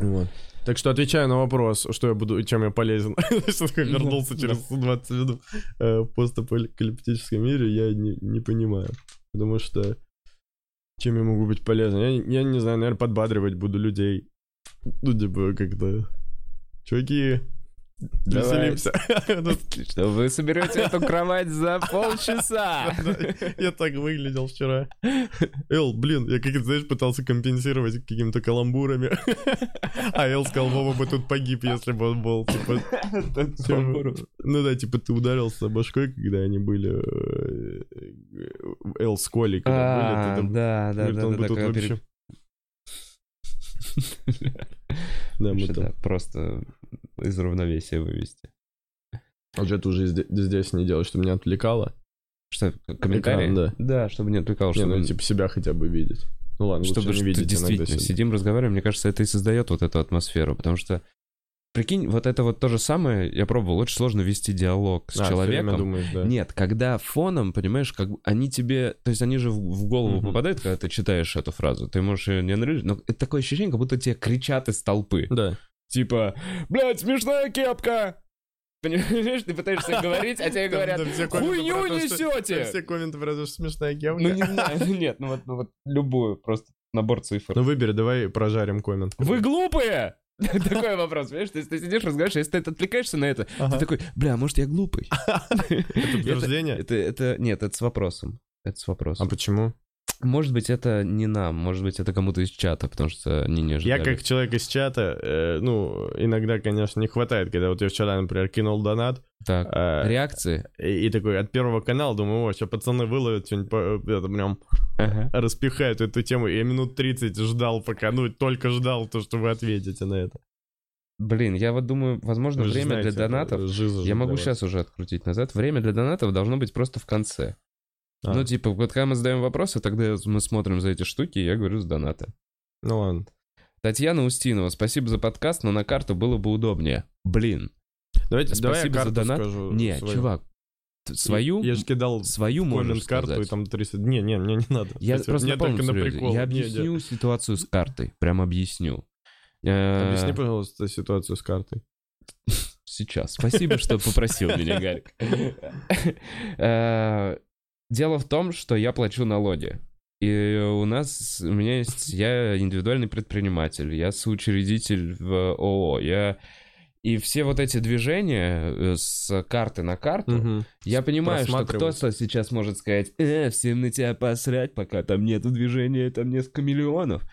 Вот. Так что отвечаю на вопрос, что я буду, чем я полезен. Что такое вернулся через 20 минут э, в постапокалиптическом мире, я не, не понимаю. Потому что чем я могу быть полезен? Я, я не знаю, наверное, подбадривать буду людей. Ну, типа, как-то... Чуваки. Веселимся. Ну, Отлично. Вы соберете эту кровать за полчаса. Я так выглядел вчера. Эл, блин, я как знаешь, пытался компенсировать какими-то каламбурами. А Эл сказал, Вова бы тут погиб, если бы он был. Типа, типа, ну да, типа ты ударился башкой, когда они были... э, Эл с Колей, когда были. А, там- Да, да, да. он бы да, тут вообще... Да, мы там... Просто из равновесия вывести. А что ты уже зде- здесь не делаешь, чтобы не отвлекало? Что, комментарии? Да. Да, чтобы не отвлекал, Не, чтобы... ну типа себя хотя бы видеть. Ну ладно, лучше чтобы не что видеть действительно сидим, разговариваем, мне кажется, это и создает вот эту атмосферу, потому что прикинь, вот это вот то же самое, я пробовал, очень сложно вести диалог с А, человеком. думаешь, да. Нет, когда фоном, понимаешь, как они тебе, то есть они же в, в голову Мгм. попадают, когда ты читаешь эту фразу, ты можешь ее не анализировать, но это такое ощущение, как будто тебе кричат из толпы. Да. Типа, блядь, смешная кепка! Понимаешь, ты пытаешься говорить, а тебе говорят, хуйню несете! Все комменты про то, что смешная кепка. Ну не знаю, нет, ну вот, ну вот любую, просто набор цифр. Ну выбери, давай прожарим коммент. Вы глупые! Такой вопрос, понимаешь? То есть ты сидишь, разговариваешь, если ты отвлекаешься на это, ты такой, бля, может я глупый? Это утверждение? Это, нет, это с вопросом. Это с А вопросом. почему? Может быть, это не нам, может быть, это кому-то из чата, потому что они не Я ожидали. как человек из чата, э, ну, иногда, конечно, не хватает, когда вот я вчера, например, кинул донат, Так, э, реакции? и, и такой от первого канала думаю, о, сейчас пацаны выловят что-нибудь, это прям Ага. распихают эту тему. И я минут 30 ждал, пока, ну, только ждал то, что вы ответите на это. Блин, я вот думаю, возможно, Вы время знаете, для донатов... Я могу сейчас уже открутить назад. Время для донатов должно быть просто в конце. А, Ну, типа, вот когда мы задаем вопросы, тогда мы смотрим за эти штуки, и я говорю с доната. ну ладно. Татьяна Устинова, спасибо за подкаст, но на карту было бы удобнее. Блин. Давайте, давай Спасибо за карту донат. скажу Не, свою. чувак, свою, Я же кидал свою можешь карту, сказать. и там 300... Не, не, мне не надо. Я Спасибо. просто Мне на полном только на прикол. Я Не, не. объясню ситуацию с картой. Прям объясню. Э, Объясни, пожалуйста, ситуацию с картой. Сейчас. Спасибо, что попросил меня, Гарик. Дело в том, что я плачу налоги. И у нас, у меня есть, я индивидуальный предприниматель, я соучредитель в ООО, я... И все вот эти движения э, с карты на карту, Мгм. я понимаю, что кто-то сейчас может сказать, э, всем на тебя посрать, пока там нету движения, там несколько миллионов.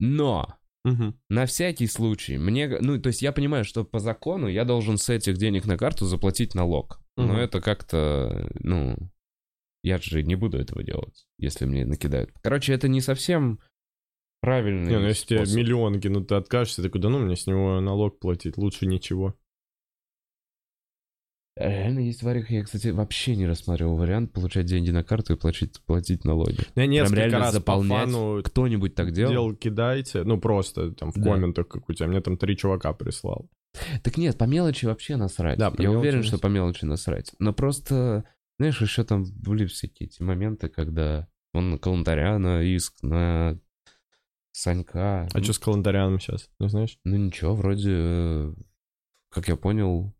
Но Мгм. на всякий случай, мне, ну, то есть я понимаю, что по закону я должен с этих денег на карту заплатить налог. Мгм. Но это как-то, ну, я же не буду этого делать, если мне накидают. Короче, это не совсем правильный Не, ну если тебе миллион кинут, ты откажешься, такой, да ну мне с него налог платить, лучше ничего. Реально есть вариант, я, кстати, вообще не рассматривал вариант получать деньги на карту и платить, платить налоги. Я несколько реально раз заполнять. по фану Кто-нибудь так делал? делал, кидайте, ну просто там в Да. комментах, как у тебя, мне там три чувака прислал. Так нет, по мелочи вообще насрать. Да, Я уверен, что по мелочи насрать. Но просто, знаешь, еще там были всякие эти моменты, когда он на Калантаряна иск, на Санька. А что с календаряном сейчас, не знаешь? Ну ничего, вроде, э, как я понял,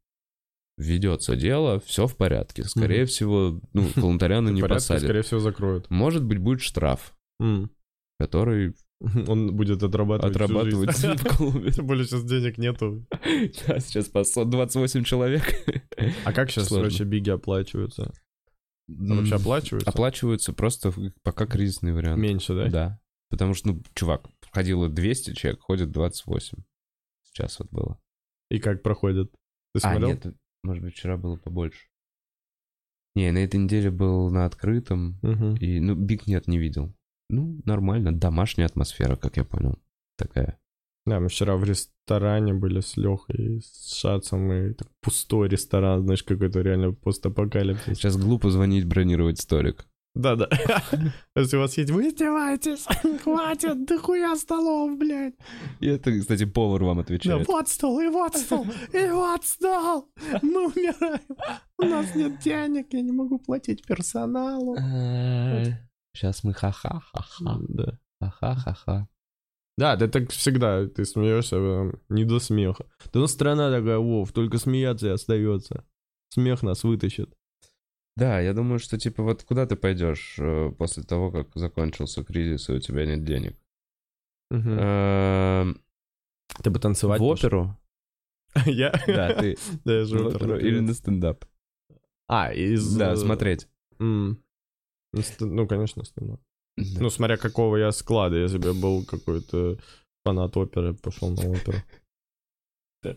ведется дело, все в порядке. Скорее Мгм. всего, ну, Калантаряна не Порядке, посадят. скорее всего, закроют. Может быть, будет штраф, который Он будет отрабатывать отрабатывать в клубе. Тем более сейчас денег нету. Да, сейчас по 128 человек. А как сейчас вообще биги оплачиваются? М, Вообще оплачиваются? Оплачиваются просто пока кризисный вариант. Меньше, да? Да. Потому что, ну, чувак, ходило 200 человек, ходит 28. Сейчас вот было. И как проходит? Ты А, смотрел? нет, может быть, вчера было побольше. Не, на этой неделе был на открытом, Мгм. и, ну, Биг нет, не видел. Ну, нормально, домашняя атмосфера, как я понял. Такая. Да, мы вчера в ресторане были с Лехой, с Шацем, и так пустой ресторан, знаешь, какой-то реально постапокалипсис. Сейчас глупо звонить, бронировать столик. Да-да. Если у вас есть, вы издеваетесь, хватит, дохуя столов, блядь. И это, кстати, повар вам Да, отвечает. вот стол, и вот стол, и вот стол. Мы умираем. У нас нет денег, я не могу платить персоналу. Сейчас мы ха-ха-ха-ха. Да. Ха-ха-ха-ха. Да, ты так всегда, ты смеешься, э, не до смеха. Да ну страна такая, Вов, только смеяться и остается. Смех нас вытащит. Да, я думаю, что типа вот куда ты пойдешь э, после того, как закончился кризис, и у тебя нет денег? Эм, Ты бы танцевать В оперу? Я? Да, ты Да, я оперу или на стендап? А, из... Да, э, смотреть. Ну, конечно, стендап. Ну, смотря какого я склада. Если бы я был какой-то фанат оперы, пошел на оперу.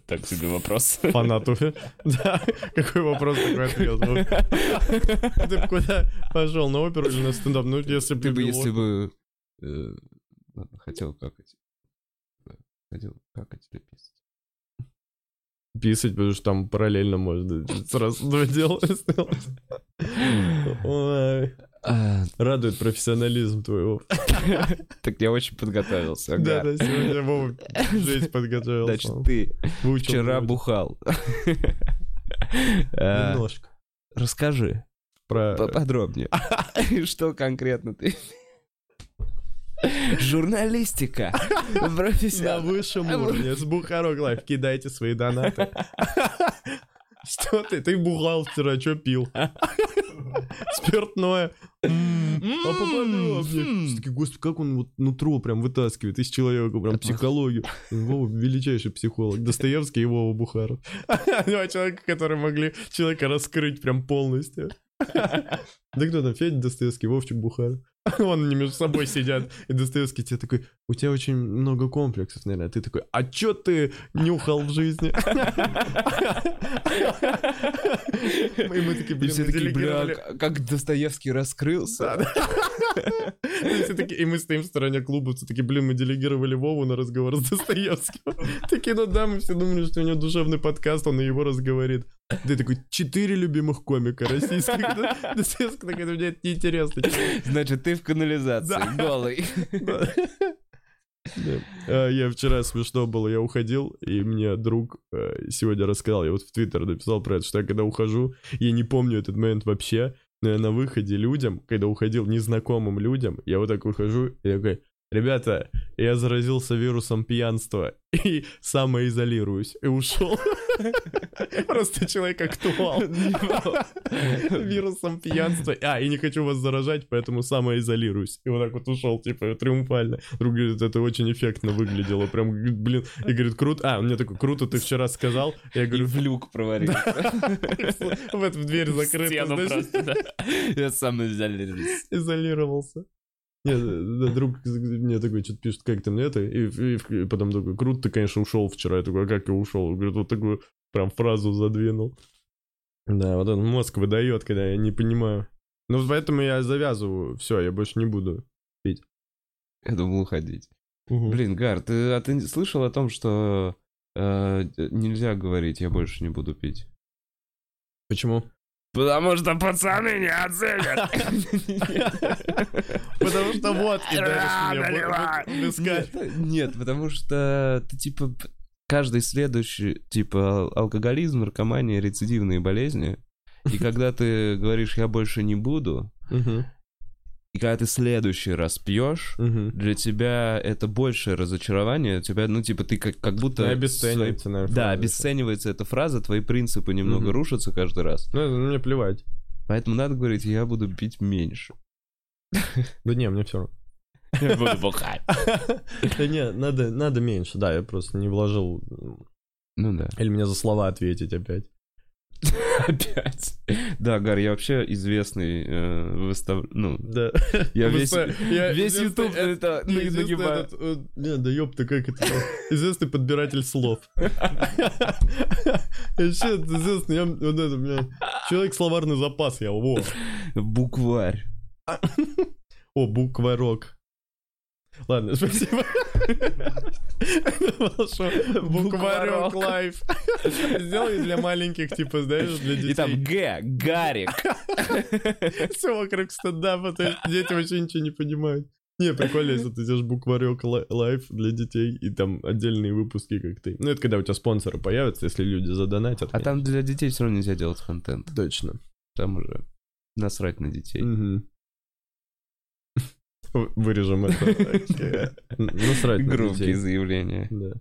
Так себе вопрос. Фанат оперы? Да, какой вопрос, такой ответ. Ты бы куда пошел, на оперу или на стендап? Ну, если бы Ты бы, если бы э, хотел какать. Хотел какать или писать. писать, потому что там параллельно можно сразу два дела сделать. А, радует профессионализм твоего. Так я очень подготовился. Да, да, сегодня Вова жесть подготовился. Значит, ты вчера бухал. Э, Немножко. Расскажи Про... поподробнее. Что конкретно ты... Журналистика. На высшем уровне. С Бухарог Лайв. Кидайте свои донаты. Что ты? Ты бухал вчера, что пил? Спиртное. А поподробнее. Все таки, господи, как он вот нутро прям вытаскивает из человека, прям психологию. Вова величайший психолог. Достоевский и Вова Бухаров. Два человека, которые могли человека раскрыть прям полностью. Да кто там, Федя Достоевский, Вовчик Бухаров. Вон они между собой сидят, и Достоевский тебе такой, у тебя очень много комплексов, наверное. А ты такой, а чё ты нюхал в жизни? И мы такие, блин, все такие, бля, к- как Достоевский раскрылся. И мы стоим в стороне клуба, все такие, блин, мы делегировали Вову на разговор с Достоевским. Такие, ну да, мы все думали, что у него душевный подкаст, он его разговорит. Ты такой, четыре любимых комика российских. Достоевский такой, «Ну, мне это неинтересно. Значит, ты в канализации, Да. голый. А, Я вчера смешно было, я уходил, и мне друг э, сегодня рассказал, я вот в Твиттер написал про это, что я когда ухожу, я не помню этот момент вообще, но я на выходе людям, когда уходил незнакомым людям, я вот так выхожу, и такой, ребята, я заразился вирусом пьянства и самоизолируюсь, и ушел. Просто человек актуал. Вирусом пьянства. А, и не хочу вас заражать, поэтому самоизолируюсь. И вот так вот ушел, типа, триумфально. Друг говорит, это очень эффектно выглядело. Прям, блин. И говорит, круто. А, он мне такой, круто, ты вчера сказал. Я говорю, в люк проварился. в эту дверь закрыта. Я сам изолировался. Нет, друг мне такой что-то пишет, как там это, и, и- и потом такой, круто, ты, конечно, ушел вчера. Я такой, а как я ушел? Говорит, вот такую прям фразу задвинул. Да, вот он мозг выдает, когда я не понимаю. Ну, поэтому я завязываю. Все, я больше не буду. Я думал уходить. Мгм. Блин, Гар, ты, а ты слышал о том, что э, нельзя говорить, я больше не буду пить? Почему? Потому что пацаны не оценят. Потому что вот, и даришь мне. Нет, потому что ты типа... каждый следующий, типа, алкоголизм, наркомания, рецидивные болезни. И когда ты говоришь, я больше не буду. И когда ты следующий раз пьешь, Мгм. для тебя это большее разочарование, у тебя, ну, типа, ты как, как будто... Да, свои- обесценивается, наверное. Да, обесценивается эта фраза, твои принципы немного Мгм. рушатся каждый раз. Ну, это мне плевать. Поэтому надо говорить, я буду пить меньше. Да не, мне все равно. Я буду бухать. Да не, надо, надо меньше, да, я просто не вложил... Ну да. Или мне за слова ответить опять. Опять. Да, Гар, я вообще известный э, выстав... Ну, Да. я весь, я весь YouTube это нагибаю. этот, э, Не, да ёпта, как это? Известный подбиратель слов. Вообще, известный, я вот это, бля, человек словарный запас, я, во. Букварь. О, букварок. Ладно, спасибо. Букварок лайф. Сделай для маленьких, типа, знаешь, для детей. И там Г, Гарик. Все вокруг стендапа, то есть дети вообще ничего не понимают. Не, прикольно, если ты делаешь букварек лай- лайф для детей, и там отдельные выпуски, как ты. Ну, это когда у тебя спонсоры появятся, если люди задонатят. А там для детей все равно нельзя делать контент. Точно. Там уже насрать на детей. Вырежем это. Насрать на Громкие детей. заявления. Да.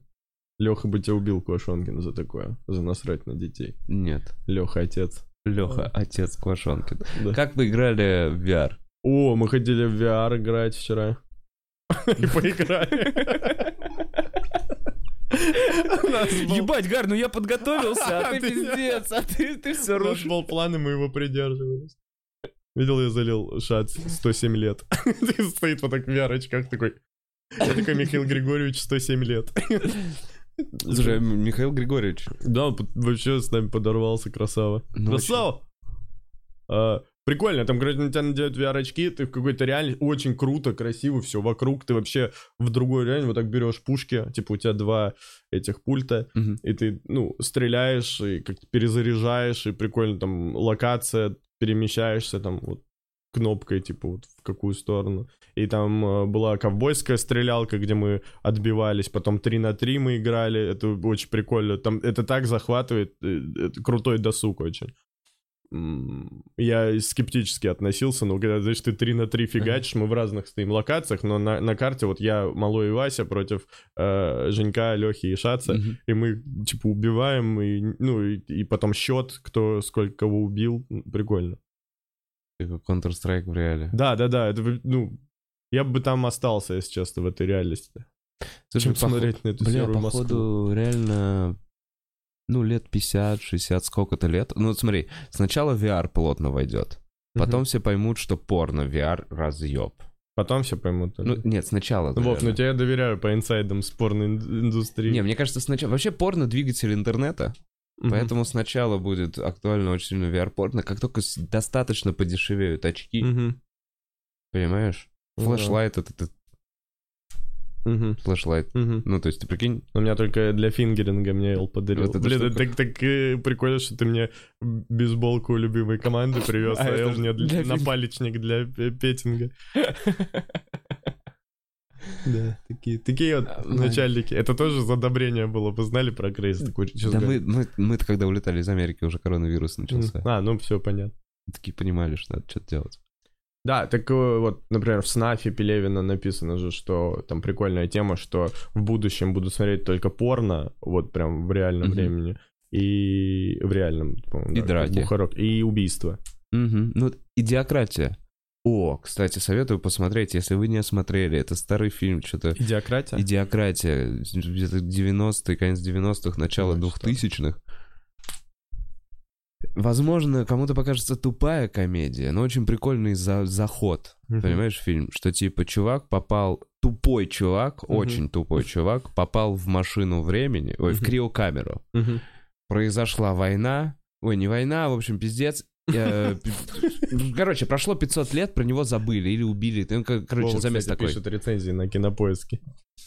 Леха бы тебя убил, Квашонкин, за такое. За насрать на детей. Нет. Леха отец. Леха, отец Квашонкин. Как вы играли в VR? О, мы ходили в VR играть вчера. И поиграли. Был- Ебать, Гар, ну я подготовился, а ты Ты- пиздец, а ты, ты все У нас рушишь. был план, и мы его придерживались. Видел, я залил шат 107 лет. Стоит вот так в VR-очках такой. Я такой, Михаил Григорьевич, 107 лет. Слушай, Михаил Григорьевич, Да, он вообще с нами подорвался, красава. ну, Красава! А, Прикольно, там, короче, на тебя надевают VR-очки, ты в какой-то реально очень круто, красиво, все вокруг, ты вообще в другой реально вот так берешь пушки, типа у тебя два этих пульта, Мгм. и ты, ну, стреляешь, и как перезаряжаешь, и прикольно там локация, перемещаешься там вот кнопкой, типа вот в какую сторону. И там э, была ковбойская стрелялка, где мы отбивались, потом 3 на 3 мы играли, это очень прикольно. Там это так захватывает, э, это крутой досуг очень. Я скептически относился, но когда, знаешь, ты 3 на 3 фигачишь, мы в разных стоим локациях, но на, на карте вот я, Малой и Вася против э, Женька, Лехи и Шаца, Мгм. и мы, типа, убиваем, и, ну, и, и потом счет, кто сколько кого убил. Прикольно. Как Counter-Strike в реале. Да, да, да, это, ну, я бы там остался, если честно, в этой реальности. Слушай, Чем похо- смотреть на эту Бля, серую Москву. походу, реально, ну, лет 50-60, сколько-то лет. Ну, вот смотри, сначала VR плотно войдет. Потом Мгм. все поймут, что порно VR разъеб. Потом все поймут. Ну, нет, сначала. Вов, ну наверное. тебе я доверяю по инсайдам спорной ин- индустрии. Не, мне кажется, сначала... Вообще порно двигатель интернета, Мгм. поэтому сначала будет актуально очень сильно VR-порно, как только с- достаточно подешевеют очки, Мгм. понимаешь? Ну да. Флешлайт это, это Мгм. флешлайт. Мгм. Ну, то есть ты прикинь, У меня только для фингеринга мне Эл подарил. Вот Блин, это так, так э, прикольно, что ты мне бейсболку любимой команды привез, А а, Эл мне для финга. напалечник для пе- петинга. Да, такие, такие вот А, начальники. Это тоже за одобрение было. Вы знали про Крейс? Да мы, мы, мы-то когда улетали из Америки, уже коронавирус начался. А, ну все понятно. Такие понимали, что надо что-то делать. Да, так э, вот, например, в Снафе Пелевина написано же, что там прикольная тема, что в будущем будут смотреть только порно, вот прям в реальном Мгм. времени, и в реальном, по-моему, И да, драки. Бухарок, и убийство. Мгм. Ну, идиократия. О, кстати, советую посмотреть, если вы не смотрели. Это старый фильм, что-то... Идиократия? Идиократия. Где-то 90-е, конец 90-х, начало Ой, 2000-х. Возможно, кому-то покажется тупая комедия, но очень прикольный за- заход. Мгм. Понимаешь, фильм? Что типа чувак попал... Тупой чувак, Мгм. очень тупой чувак, попал в машину времени, ой, в Мгм. криокамеру. Мгм. произошла война. Ой, не война, в общем, пиздец. Э, Короче, прошло 500 лет, про него забыли или убили. Ну, кор- короче, замес такой. пишет рецензии на кинопоиске.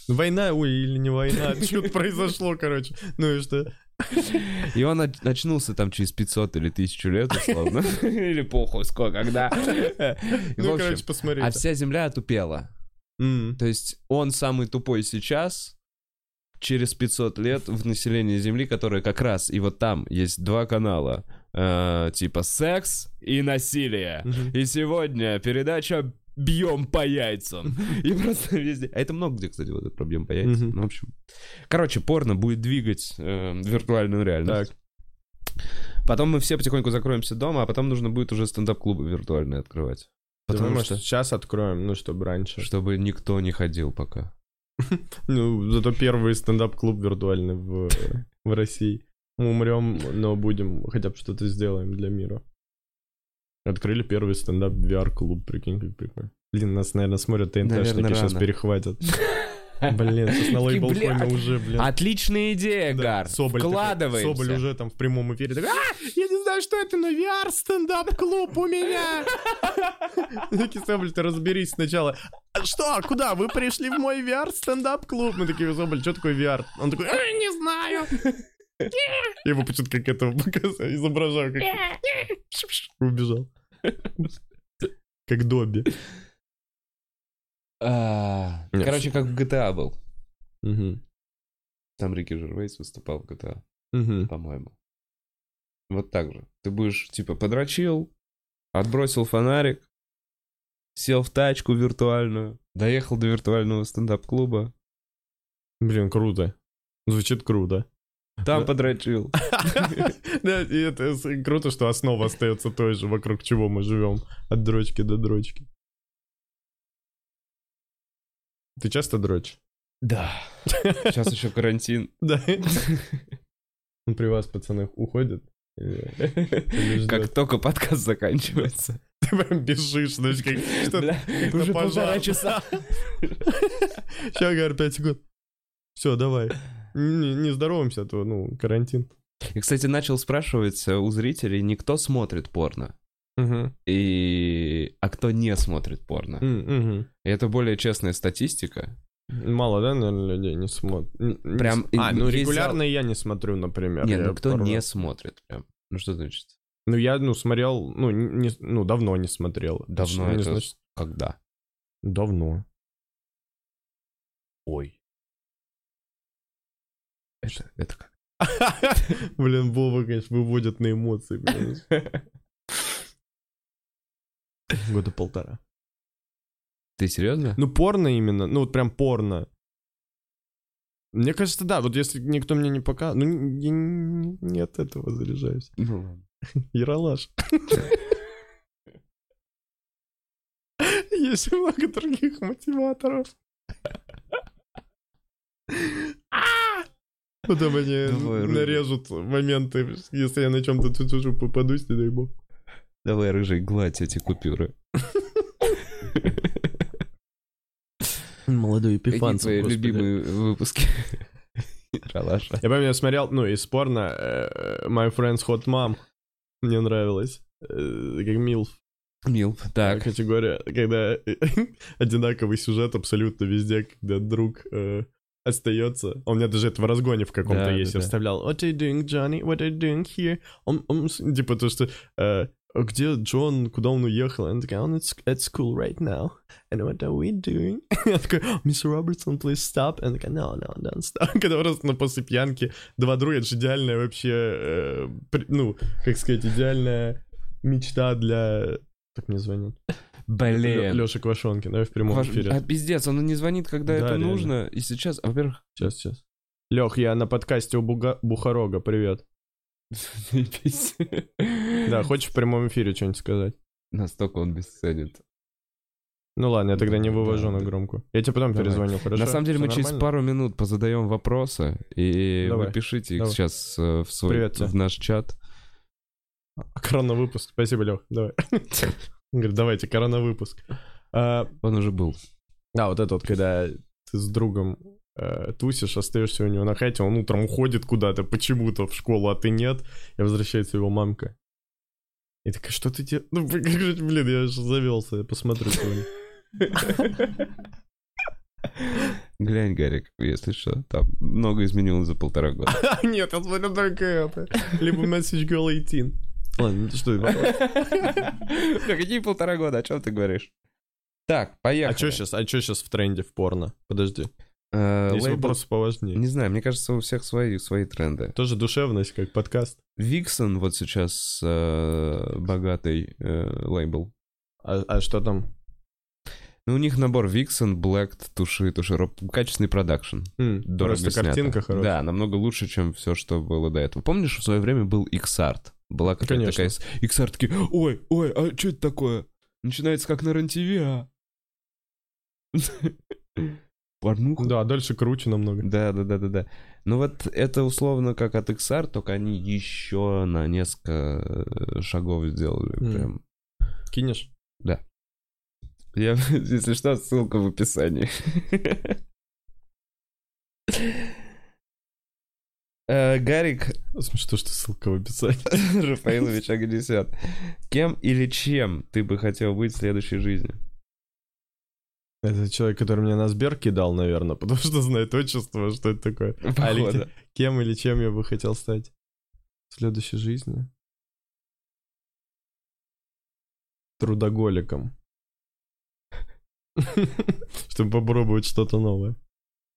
Война, ой, или не война, что-то произошло, короче. Ну и что? И он оч- очнулся там через 500 или 1000 лет, условно. Или похуй, сколько, когда. Ну, короче, а посмотрите. вся земля отупела. То есть он самый тупой сейчас, через 500 лет в населении Земли, которое как раз, и вот там есть два канала, э, типа секс и насилие. И сегодня передача «Бьем по яйцам». И просто везде. А это много где, кстати, вот это про «Бьем по яйцам». Ну, в общем. Короче, порно будет двигать э, виртуальную реальность. Так. Потом мы все потихоньку закроемся дома, а потом нужно будет уже стендап-клубы виртуальные открывать. Потому Давай, что... сейчас откроем, ну, чтобы раньше. Чтобы никто не ходил пока. Ну, зато первый стендап-клуб виртуальный в, в России. Мы умрем, но будем, хотя бы что-то сделаем для мира. Открыли первый стендап VR-клуб, прикинь, как прикольно. Блин, нас, наверное, смотрят ТНТшники, сейчас перехватят. Блин, сейчас на лейбл «Блядь, уже, блин. Отличная идея, Да, Гар. Соболь, такой- Вкладываемся. Соболь уже там в прямом эфире такой, а, я не знаю, что это, но VR стендап-клуб у меня. Такие, Соболь, ты разберись сначала. «А Что, куда? Вы пришли в мой VR стендап-клуб? Мы такие, Соболь, что такое VR? Он такой, «Э, не знаю. Я его почему-то как этого показываю, изображаю, как убежал. Как Добби. А. Короче, как в GTA был. Там Рики Жервейс выступал в GTA, по-моему. Вот так же. Ты будешь, типа, подрочил, отбросил фонарик, сел в тачку виртуальную, доехал до виртуального стендап-клуба, Блин, круто. Звучит круто. Там подрочил. Да, и это круто, что основа остается той же, вокруг чего мы живем. От дрочки до дрочки. Ты часто дрочишь? Да. Сейчас еще карантин. Да. Ну, При вас пацаны уходят? Как только подкаст заканчивается. Ты прям бежишь, знаешь, как что уже полтора часа. Сейчас, Гар, 5 секунд. Все, давай. Не, не здороваемся, а то, ну, карантин. И, кстати, начал спрашивать э, у зрителей, не кто смотрит порно, Мгм. и... а кто не смотрит порно. Мгм. И это более честная статистика. Мало, да, наверное, людей не смотрят? Прям А, ну регулярно я не смотрю, например. Нет, ну кто пару не смотрит прям? Ну что значит? Ну я, ну, смотрел, ну, не, ну, давно не смотрел. Давно не это значит- когда? Давно. Ой. Это, это как? Блин, Вова, конечно, выводит на эмоции. Года полтора. Ты серьезно? Ну, порно именно, ну, вот прям порно. Мне кажется, да, вот если никто мне не показывает, ну, я не не от этого заряжаюсь. Ну ладно. Яралаш. Есть много других мотиваторов. Потом они Давай, Рыжий. нарежут моменты, если я на чем-то чуть-чуть попадусь, не дай бог. Давай, рыжий, гладь эти купюры. Молодой Какие твои любимые выпуски? Ралаша. Я помню, я смотрел, ну, из порно э, My Friend's Hot Mom. Мне нравилось. Э, Как Милф. Милф, так. Категория, когда одинаковый сюжет абсолютно везде, когда друг остается. У меня даже это в разгоне в каком-то Да, есть. да, Я да. What are you doing, Johnny? What are you doing here? Он, он типа то, что э, «А где Джон, куда он уехал? Он такой, он at, school right now. And what are we doing? Я такой, Мисс Робертсон, please stop. Она такая, no, no, don't stop. Когда просто ну, после пьянки два друга, это же идеальная вообще, э, при- ну, как сказать, идеальная мечта для... Так мне звонят. Блин. Леша Квашонкин, да, в прямом Ваш- эфире. А пиздец, он не звонит, когда Да, это реально. нужно. И сейчас, а, во-первых, Сейчас, сейчас. Лех, я на подкасте у Буга... Бухарога, привет. Да, хочешь в прямом эфире что-нибудь сказать? Настолько он бесценен. Ну ладно, я тогда не вывожу да, на громкую. Я тебе потом Давай. перезвоню, хорошо? На самом деле Всё мы через нормально? пару минут позадаем вопросы, и Давай. вы пишите их Давай. сейчас э, в свой, Привет в наш чат. Коронавыпуск. Спасибо, Лех. Давай. Он говорит, давайте, коронавыпуск. А, Он уже был. Да, вот это вот, когда ты с другом э, тусишь, остаешься у него на хате, он утром уходит куда-то почему-то в школу, а ты нет, и возвращается его мамка. И такая, что ты делаешь? Ну, как же, блин, я же завелся, я посмотрю сегодня. Глянь, Гарик, если что, там много изменилось за полтора года. Нет, я смотрю только это. Либо Message Girl 18. Ладно, это что, какие полтора года, о чем ты говоришь? Так, А поехали. что сейчас, а что сейчас в тренде в порно? Подожди. Э, Есть вопросы поважнее. Не знаю, мне кажется, у всех свои, свои тренды. Тоже душевность, как подкаст. Виксон вот сейчас э, богатый э, лейбл. А, а что там? Ну, у них набор Виксон, Black, туши, тушировка, качественный продакшн. Дорого Просто снято. картинка хорошая. Да, намного лучше, чем все, что было до этого. Помнишь, в свое время был XArt? Была какая-то такая... XArt такие, ой, ой, а что это такое? Начинается как на РЕН-ТВ, а? Порнуха? Да, дальше круче намного. Да, да, да, да, да. Ну вот это условно как от XR, только они еще на несколько э, шагов сделали. Мгм. Прям. Кинешь? Я, если что, ссылка в описании. Э, Гарик Смешно, что ссылка в описании. Рафаилович Агнесян. Кем или чем ты бы хотел быть в следующей жизни? Это человек, который мне на Сбер кидал, наверное, потому что знает отчество, что это такое. А Походу. кем или чем я бы хотел стать в следующей жизни? Трудоголиком. Чтобы попробовать что-то новое.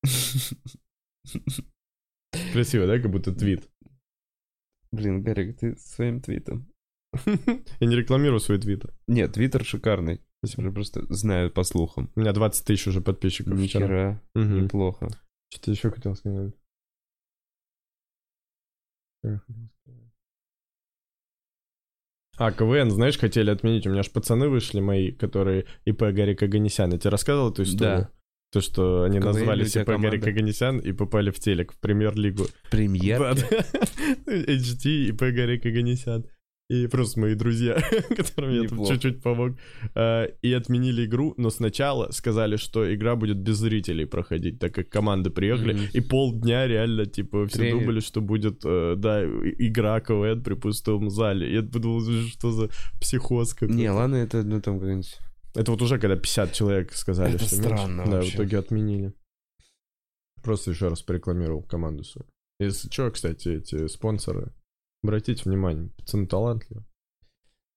Красиво, да, как будто твит. Блин, Гарик, ты своим твитом. Я не рекламирую свой твиттер. Нет, твиттер шикарный. Я просто знаю по слухам. У меня 20 тысяч уже подписчиков вчера. Мгм. неплохо. Что-то еще хотел сказать. А, КВН, знаешь, хотели отменить. У меня же пацаны вышли мои, которые ИП Гарик Аганесян. Я тебе рассказывал эту историю? Да. То, что они КВН ИП Гарик команда? Аганесян и попали в телек, в премьер-лигу. Премьер. Да, да. HT, ИП Гарик Аганесян. И просто мои друзья, которым я тут чуть-чуть помог. А, И отменили игру, но сначала сказали, что игра будет без зрителей проходить, так как команды приехали. Мгм. И полдня реально, типа, все Тренер. думали, что будет, э, да, и- игра КВН при пустом зале. Я подумал, что за психоз какой-то. Не, ладно, это ну там как-нибудь. Это вот уже когда 50 человек сказали, Это что меньше. странно Да, вообще. в итоге отменили. Просто еще раз порекламировал команду свою. Если что, кстати, эти спонсоры, обратите внимание, пацаны талантливые.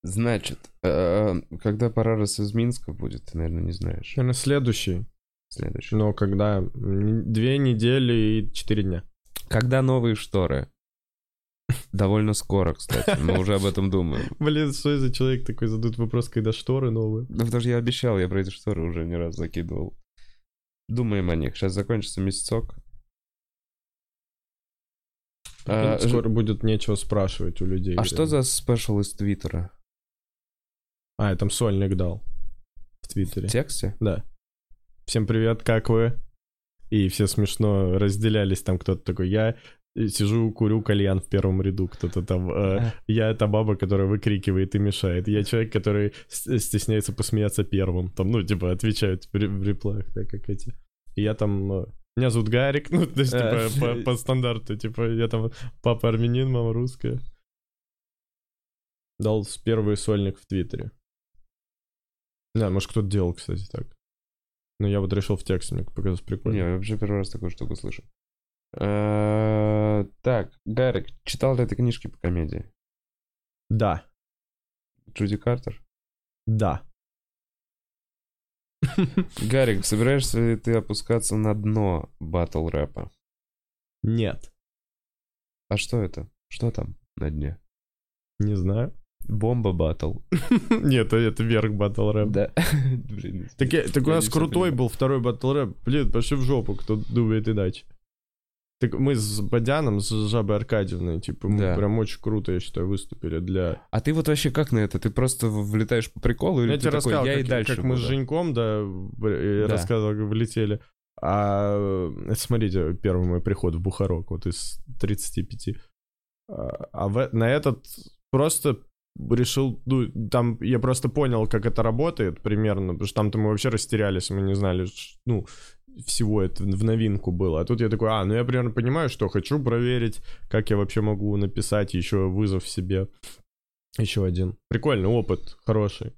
Значит, э, когда Парарас из Минска будет, ты, наверное, не знаешь. Наверное, следующий, Следующий. но когда две недели и четыре дня. Когда новые шторы? Довольно скоро, кстати. Мы уже об этом думаем. Блин, что за человек такой задает вопрос, когда шторы новые? Ну, потому что я обещал, я про эти шторы уже не раз закидывал. Думаем о них. Сейчас закончится месяцок. А, Скоро будет нечего спрашивать у людей. А что за спешл из Твиттера? А, я там сольник дал. В В Твиттере. тексте? Да. Всем привет, как вы? И все смешно разделялись. Там кто-то такой, я сижу, курю кальян в первом ряду. Кто-то там, э, А. я это баба, которая выкрикивает и мешает. Я человек, который стесняется посмеяться первым. Там, ну, типа, отвечают в, в реплаях, так как эти. И я там... э, Меня зовут Гарик, ну, то есть, А. типа, по, по стандарту, типа, я там папа армянин, мама русская. Дал первый сольник в Твиттере. Да, может, кто-то делал, кстати, так. Но я вот решил в тексте, мне показалось прикольно. Не, я вообще первый раз такую штуку слышу. Э, Так, Гарик, читал ли ты книжки по комедии? Да, Джуди Картер? да. Гарик, собираешься ли ты опускаться на дно батл рэпа? Нет, А что это? Что там на дне? не знаю. Бомба батл. Нет, это верх батл рэп. Да. Блин. Так, у нас крутой был второй батл рэп. Блин, пошли в жопу, кто думает иначе. Так мы с Бадяном, с Жабой Аркадьевной, типа, мы Да. прям очень круто, я считаю, выступили для... А ты вот вообще как на это? Ты просто влетаешь по приколу или Я ты тебе такой, рассказал, я и как, дальше как мы с буду»? Женьком, да, э, Да. рассказывал, как влетели. А э, смотрите, первый мой приход в Бухарок, вот из 35. А, а в- на этот просто решил, ну, там я просто понял, как это работает примерно, потому что там-то мы вообще растерялись, мы не знали, ну, всего это в новинку было. А тут я такой, а, ну я примерно понимаю, что хочу проверить, как я вообще могу написать еще вызов себе. Еще один. Прикольный опыт, хороший.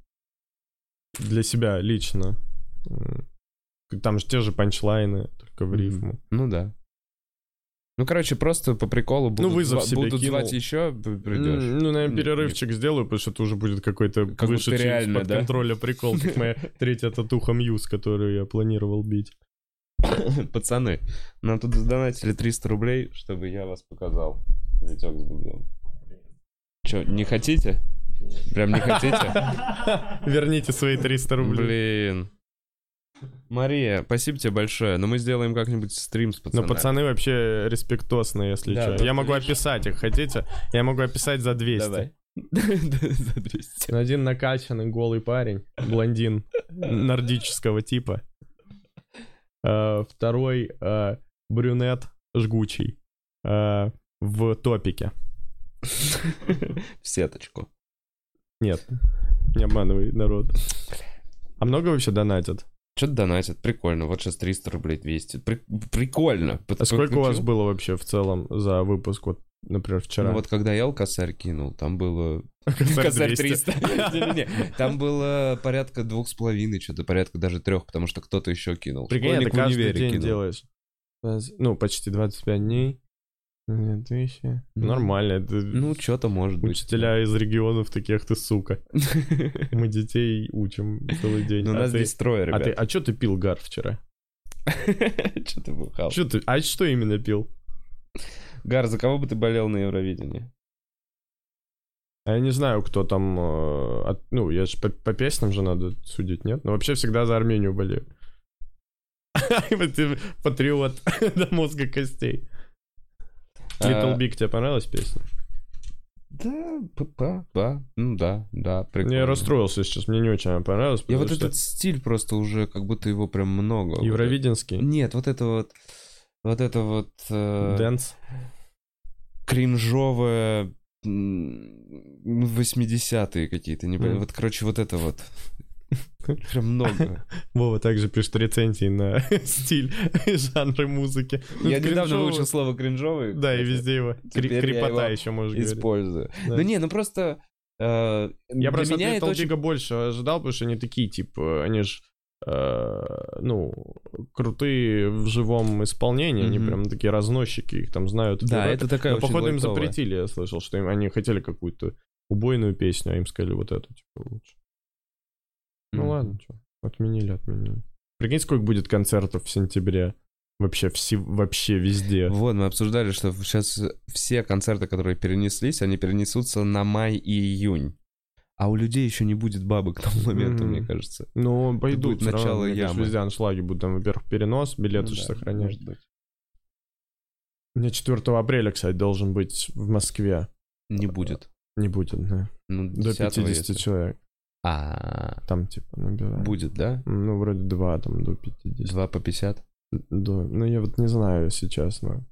Для себя лично. Там же те же панчлайны, только в рифму. Ну да. Ну, короче, просто по приколу будут, Ну, вызов себе будут кинул. звать еще, придешь. Ну, наверное, перерывчик сделаю, потому что это уже будет какой-то Как вышедший из-под да? контроля прикол, как моя третья татуха Мьюз, которую я планировал бить. Пацаны, нам тут задонатили 300 рублей, чтобы я вас показал. Витек с Бубном. Че, не хотите? Прям не хотите? Верните свои 300 рублей. Блин. Мария, спасибо тебе большое. Но мы сделаем как-нибудь стрим с Но пацанами. пацаны вообще респектосные, если Да, что. Я могу видишь. описать их, хотите? Я могу описать за 200. Давай. За 200. Один накачанный голый парень, блондин нордического типа. Э, Второй э, брюнет жгучий э, в топике. В сеточку. Нет, не обманывай народ. А много вообще донатят? Что-то донатят, прикольно. Вот сейчас 300 рублей, 200. При- Прикольно. Под- А сколько у вас было вообще в целом за выпуск, вот, например, вчера? Ну вот когда я косарь кинул, там было... Косарь Косарь 200. 300. Не-не-не, Там было порядка двух с половиной, что-то порядка даже трех, потому что кто-то еще кинул. Прикинь, это каждый день делаешь. Ну, почти 25 дней. Две тысячи. Ну, Нормально. Это Ну, что-то может быть. учителя из регионов таких ты, сука. Мы детей учим целый день. Ну, А нас здесь трое, А ребят. а что ты пил, Гар, вчера? Что ты бухал? А что именно пил? Гар, за кого бы ты болел на Евровидении? А я не знаю, кто там... э, от- ну, я же по, по песням же надо судить, нет? Но вообще всегда за Армению болею. Ты Патриот до мозга костей. Little А, Big, тебе понравилась песня? Да, па, да, ну да, да, прикольно. Я расстроился сейчас, мне не очень она понравилась. Я вот что этот стиль просто уже, как будто его прям много. Евровиденский. Нет, вот это вот, вот это вот э, Дэнс. кринжовое м, 80-е какие-то, не понимаю. Мгм. Вот, короче, вот это вот. Прям много. Вова также пишет рецензии на стиль и жанры музыки. Ну, Я недавно выучил слово кринжовый. Да, и везде его. Крепота еще можешь говорить. Использую. Да. Ну не, ну просто... э, Я просто меня от это Little очень... Больше ожидал, потому что они такие, типа, они же, ну, крутые в живом исполнении, они Мгм. прям такие разносчики, их там знают. Да, это такая Но, походу, им запретили, я слышал, что им, они хотели какую-то убойную песню, а им сказали вот эту, типа, лучше. Ну Мгм. ладно, что, отменили, отменили. Прикинь, сколько будет концертов в сентябре? Вообще, все, вообще везде. Вот, мы обсуждали, что сейчас все концерты, которые перенеслись, они перенесутся на май и июнь. А у людей еще не будет бабок к тому моменту, мне кажется. Ну, пойдут. будет всё равно, начало мне кажется, ямы. Везде аншлаги будут. Там, во-первых, перенос, билеты Ну же да, сохраняют. может быть. Меня 4 апреля, кстати, должен быть в Москве. Не будет. Не будет, да. Ну, До 10-го, 50 если. человек. А, Там, типа, набирают. будет, да? Ну, вроде 2, там, до 50. Два по 50? Да. Ну, я вот не знаю, если честно,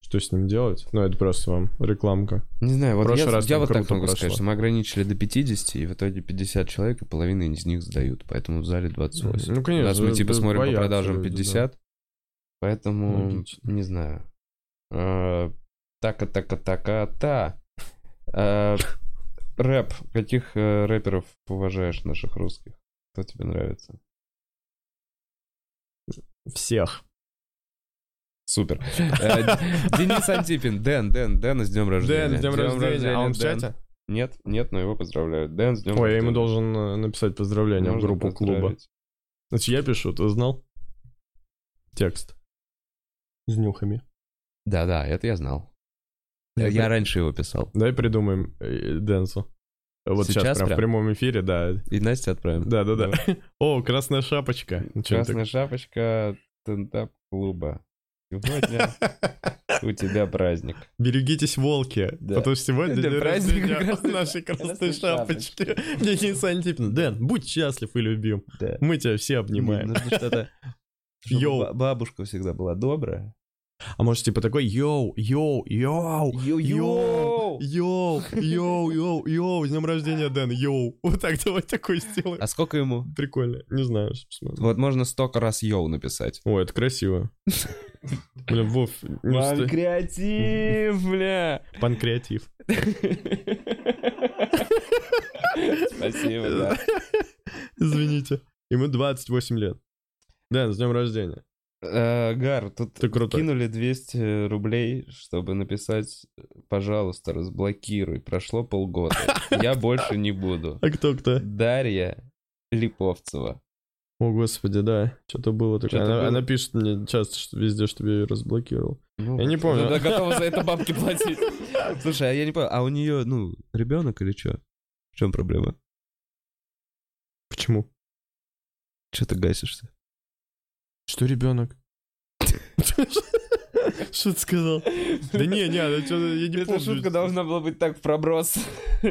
что с ним делать. Ну, это просто вам рекламка. Не знаю, вот я, раз я вот так могу сказать, прошло. что мы ограничили до 50, и в итоге 50 человек, и половина из них сдают, поэтому в зале 28. Ну, конечно. Нас мы типа смотрим по продажам люди, да. 50, поэтому Логично. не знаю. А, така така така та. А, Рэп. Каких э, рэперов уважаешь наших русских? Кто тебе нравится? Всех. Супер. Э, Денис Антипин. Дэн, Дэн, Дэн с днем рождения. Дэн, с днем рождения. А он в чате? Нет, нет, но его поздравляют. Дэн, с днем Ой, я ему должен э, написать поздравления в группу клуба. Значит, я пишу, ты знал? Текст. С нюхами. Да-да, это я знал. Э, Я раньше его писал. Давай придумаем э, Дэнсу. Вот сейчас, Сейчас прям, прям? в прямом эфире, да. И Настя отправим. Да, да, да. О, красная шапочка. Красная шапочка стендап-клуба. Сегодня у тебя праздник. Берегитесь, волки. Да. Потому что сегодня Это день праздник рождения красной- нашей красной шапочки. шапочки. Денис Антипин. Дэн, будь счастлив и любим. Да. Мы тебя все обнимаем. Нужно что-то... чтобы Йоу. ба- Бабушка всегда была добрая. А может, типа такой, йоу, йоу, йоу, Йоу-йоу! йоу, йоу, йоу, йоу, с днем рождения, Дэн, йоу. Вот так давай такой сделаем. А сколько ему? Прикольно. Не знаю. Вот можно столько раз йоу написать. Ой, это красиво. Блин, Вов, не стой. креатив, бля! панкреатив. Спасибо, да. Извините. Ему 28 лет. Дэн, с днем рождения. Э, Гар, тут Ты крутой. кинули 200 рублей, чтобы написать «Пожалуйста, разблокируй». Прошло полгода. Я больше не буду. А кто кто? Дарья Липовцева. О, господи, да. Что-то было такое. Она, было. она пишет мне часто что везде, чтобы я ее разблокировал. Ну, Я не помню. Она готова за это бабки платить. Слушай, а я не понял, а у нее, ну, ребенок или что? В чем проблема? Почему? Че ты гасишься? Что ребенок? Что ты сказал? Да не, не, что я не Эта помню. шутка должна была быть так в проброс.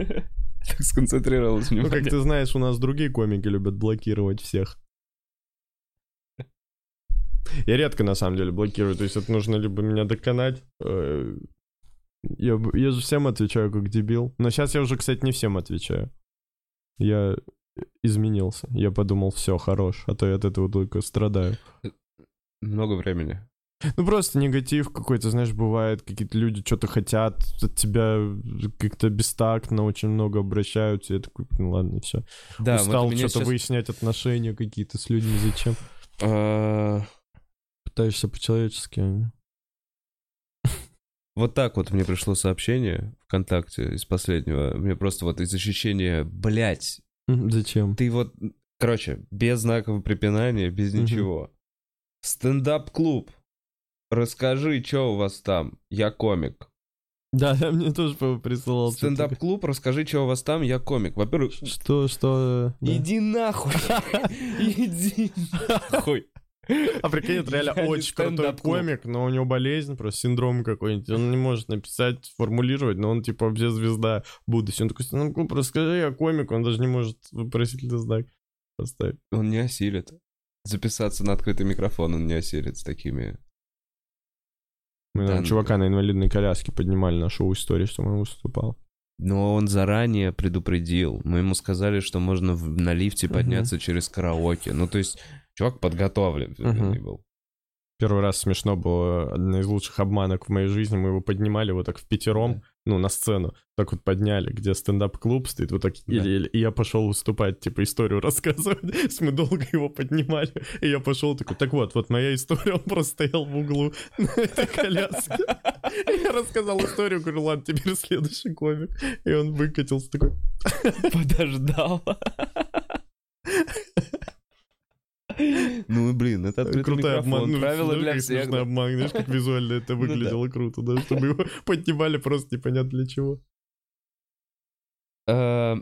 Так сконцентрировалась Ну, как ты знаешь, у нас другие комики любят блокировать всех. Я редко, на самом деле, блокирую. То есть это нужно либо меня доконать. э, Я, я же всем отвечаю как дебил. Но сейчас я уже, кстати, не всем отвечаю. Я изменился. Я подумал, все, хорош. А то я от этого только страдаю. Много времени. Ну просто негатив какой-то, знаешь, бывает, какие-то люди что-то хотят от тебя как-то бестактно очень много обращаются. Я такой, ну ладно, все. Да, Устал вот что-то сейчас, выяснять отношения какие-то с людьми. Зачем? э, Пытаешься по-человечески. а Вот так вот мне пришло сообщение ВКонтакте из последнего. Мне просто вот из ощущения, блядь, Зачем? ты вот, короче, без знаков препинания, без ничего. Стендап-клуб. Расскажи, что у вас там? Я комик. Да, да, мне тоже присылал. Стендап-клуб, расскажи, что у вас там? Я комик. Во-первых, Что, что? да. иди нахуй. Иди нахуй. А прикинь, это реально очень крутой комик, но у него болезнь, просто синдром какой-нибудь. Он не может написать, формулировать, но он типа вообще звезда будущего. Он такой, стендап-клуб, расскажи, я комик, он даже не может вопросительный знак поставить. Он не осилит. Записаться на открытый микрофон он не осилит с такими. Мы Да, там ну чувака на инвалидной коляске поднимали на шоу истории, что он выступал. Но он заранее предупредил. Мы ему сказали, что можно в- на лифте подняться через караоке. Ну, то есть, чувак подготовлен Мгм. был. Первый раз смешно было, одна из лучших обманок в моей жизни. Мы его поднимали вот так в пятером, Да. ну, на сцену. Так вот подняли, где стендап-клуб стоит, вот так. Да. И, и я пошел выступать, типа, историю рассказывать. Мы долго его поднимали. И я пошел такой, так вот, вот моя история, он просто стоял в углу на этой коляске. И Я рассказал историю, говорю, ладно, теперь следующий комик. И он выкатился такой, Подождал. Ну, блин, это открытый Крутой микрофон. обман. Ну, Правила знаешь, для как всех. смешно да. обман, знаешь, как визуально это Ну да. выглядело круто, да, чтобы его поднимали просто непонятно для чего. Э,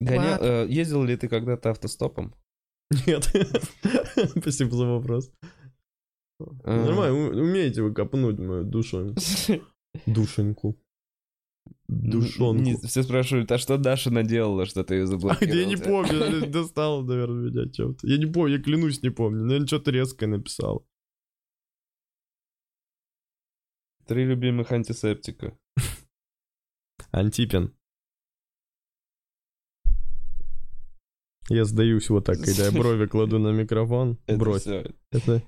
гоня- What? э, Ездил ли ты когда-то автостопом? Нет. Спасибо за вопрос. Э, Нормально, умеете вы копнуть мою душу. Душеньку. Душонку. Не- Все спрашивают, а что Даша наделала, что ты ее А заблокировал? я не помню, достал, наверное, меня чем-то. Я не помню, я клянусь, не помню. Наверное, что-то резкое написал. Три любимых антисептика. Антипин. Я сдаюсь вот так, когда я брови кладу на микрофон. Бровь. всё. Это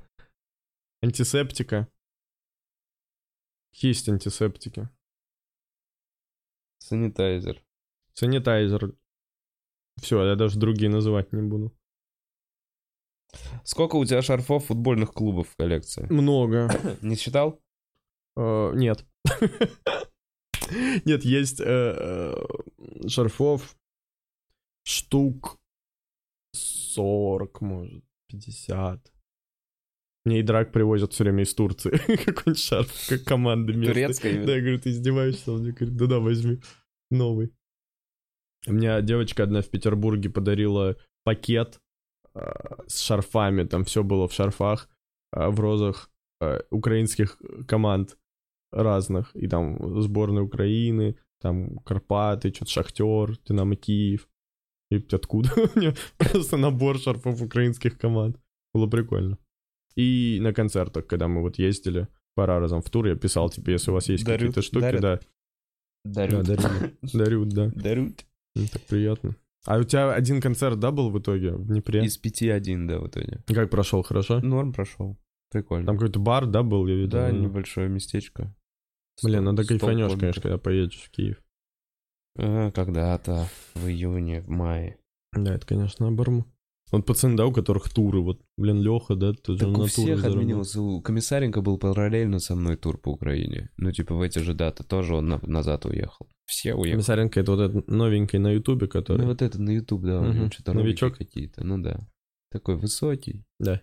антисептика. Есть антисептики. Санитайзер. Санитайзер. Все, я даже другие называть не буду. Сколько у тебя шарфов футбольных клубов в коллекции? Много. Не считал? Э, Нет. Нет, есть э, э, шарфов штук 40, может, 50. Мне и драк привозят все время из Турции. Какой-нибудь шарф, как команды местной. Турецкая? Да, я говорю, ты издеваешься? Он мне говорит, да-да, возьми новый. У меня девочка одна в Петербурге подарила пакет э, с шарфами, там все было в шарфах, э, в розах э, украинских команд разных, и там сборная Украины, там Карпаты, что-то Шахтер, Динамо Киев. И откуда? У меня просто набор шарфов украинских команд. Было прикольно. И на концертах, когда мы вот ездили пара разом в тур, я писал, типа, если у вас есть Дарют- какие-то штуки, дарят? да. Дарют. Да, дарю. Дарют, да. Дарют. Ну, Так приятно. А у тебя один концерт, да, был в итоге в Днепре? Из пяти один, да, в итоге. Как прошел, хорошо? Норм прошел. Прикольно. Там какой-то бар, да, был, я видел? да, Ну, небольшое местечко. Блин, надо сто кайфанешь, конечно, когда поедешь в Киев. А, когда-то в июне, в мае. Да, это, конечно, оборм. Вот пацаны, да, у которых туры, вот, блин, Леха, да, тоже Так на у туры всех заработал. отменился. У Комиссаренко был параллельно со мной тур по Украине. Ну, типа, в эти же даты тоже он на- назад уехал. Все уехали. Комиссаренко это вот этот новенький на Ютубе, который... Ну, вот это на YouTube, да, у него Мгм. что-то Новичок? какие-то. Ну да. Такой высокий. Да.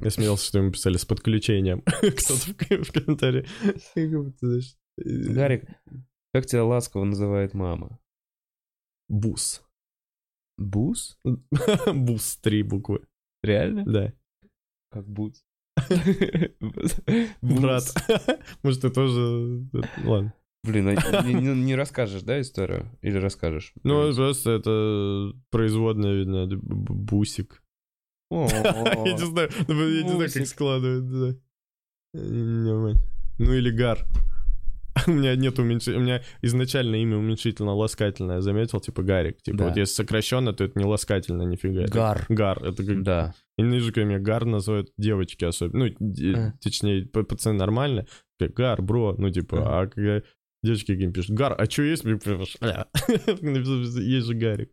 Я смеялся, что ему писали с подключением. Кто-то в ко- в комментарии. Как знаешь, э, Гарик, как тебя ласково называет мама? Бус. Бус? Бус, три буквы. Реально? Да. Как бус. Брат. Может, ты тоже... Ладно. Блин, а не, не- не расскажешь, да, историю? Или расскажешь? Ну, просто это производная, видно, бусик. Я не знаю, ну, я не знаю, как понимаю. Ну или гар. У меня нет уменьшения. У меня изначально имя уменьшительно-ласкательное. Заметил, типа Гарик. Типа, Да. вот если сокращенно, то это не ласкательно, нифига. Это Гар. Гар. Это как... Да. Я ненавижу, когда меня гар называют девочки особенно. Ну, А. точнее, пацаны нормально. Как гар, бро. Ну, типа, а когда девочки какие пишут, гар, а что есть? Написано, Есть же Гарик.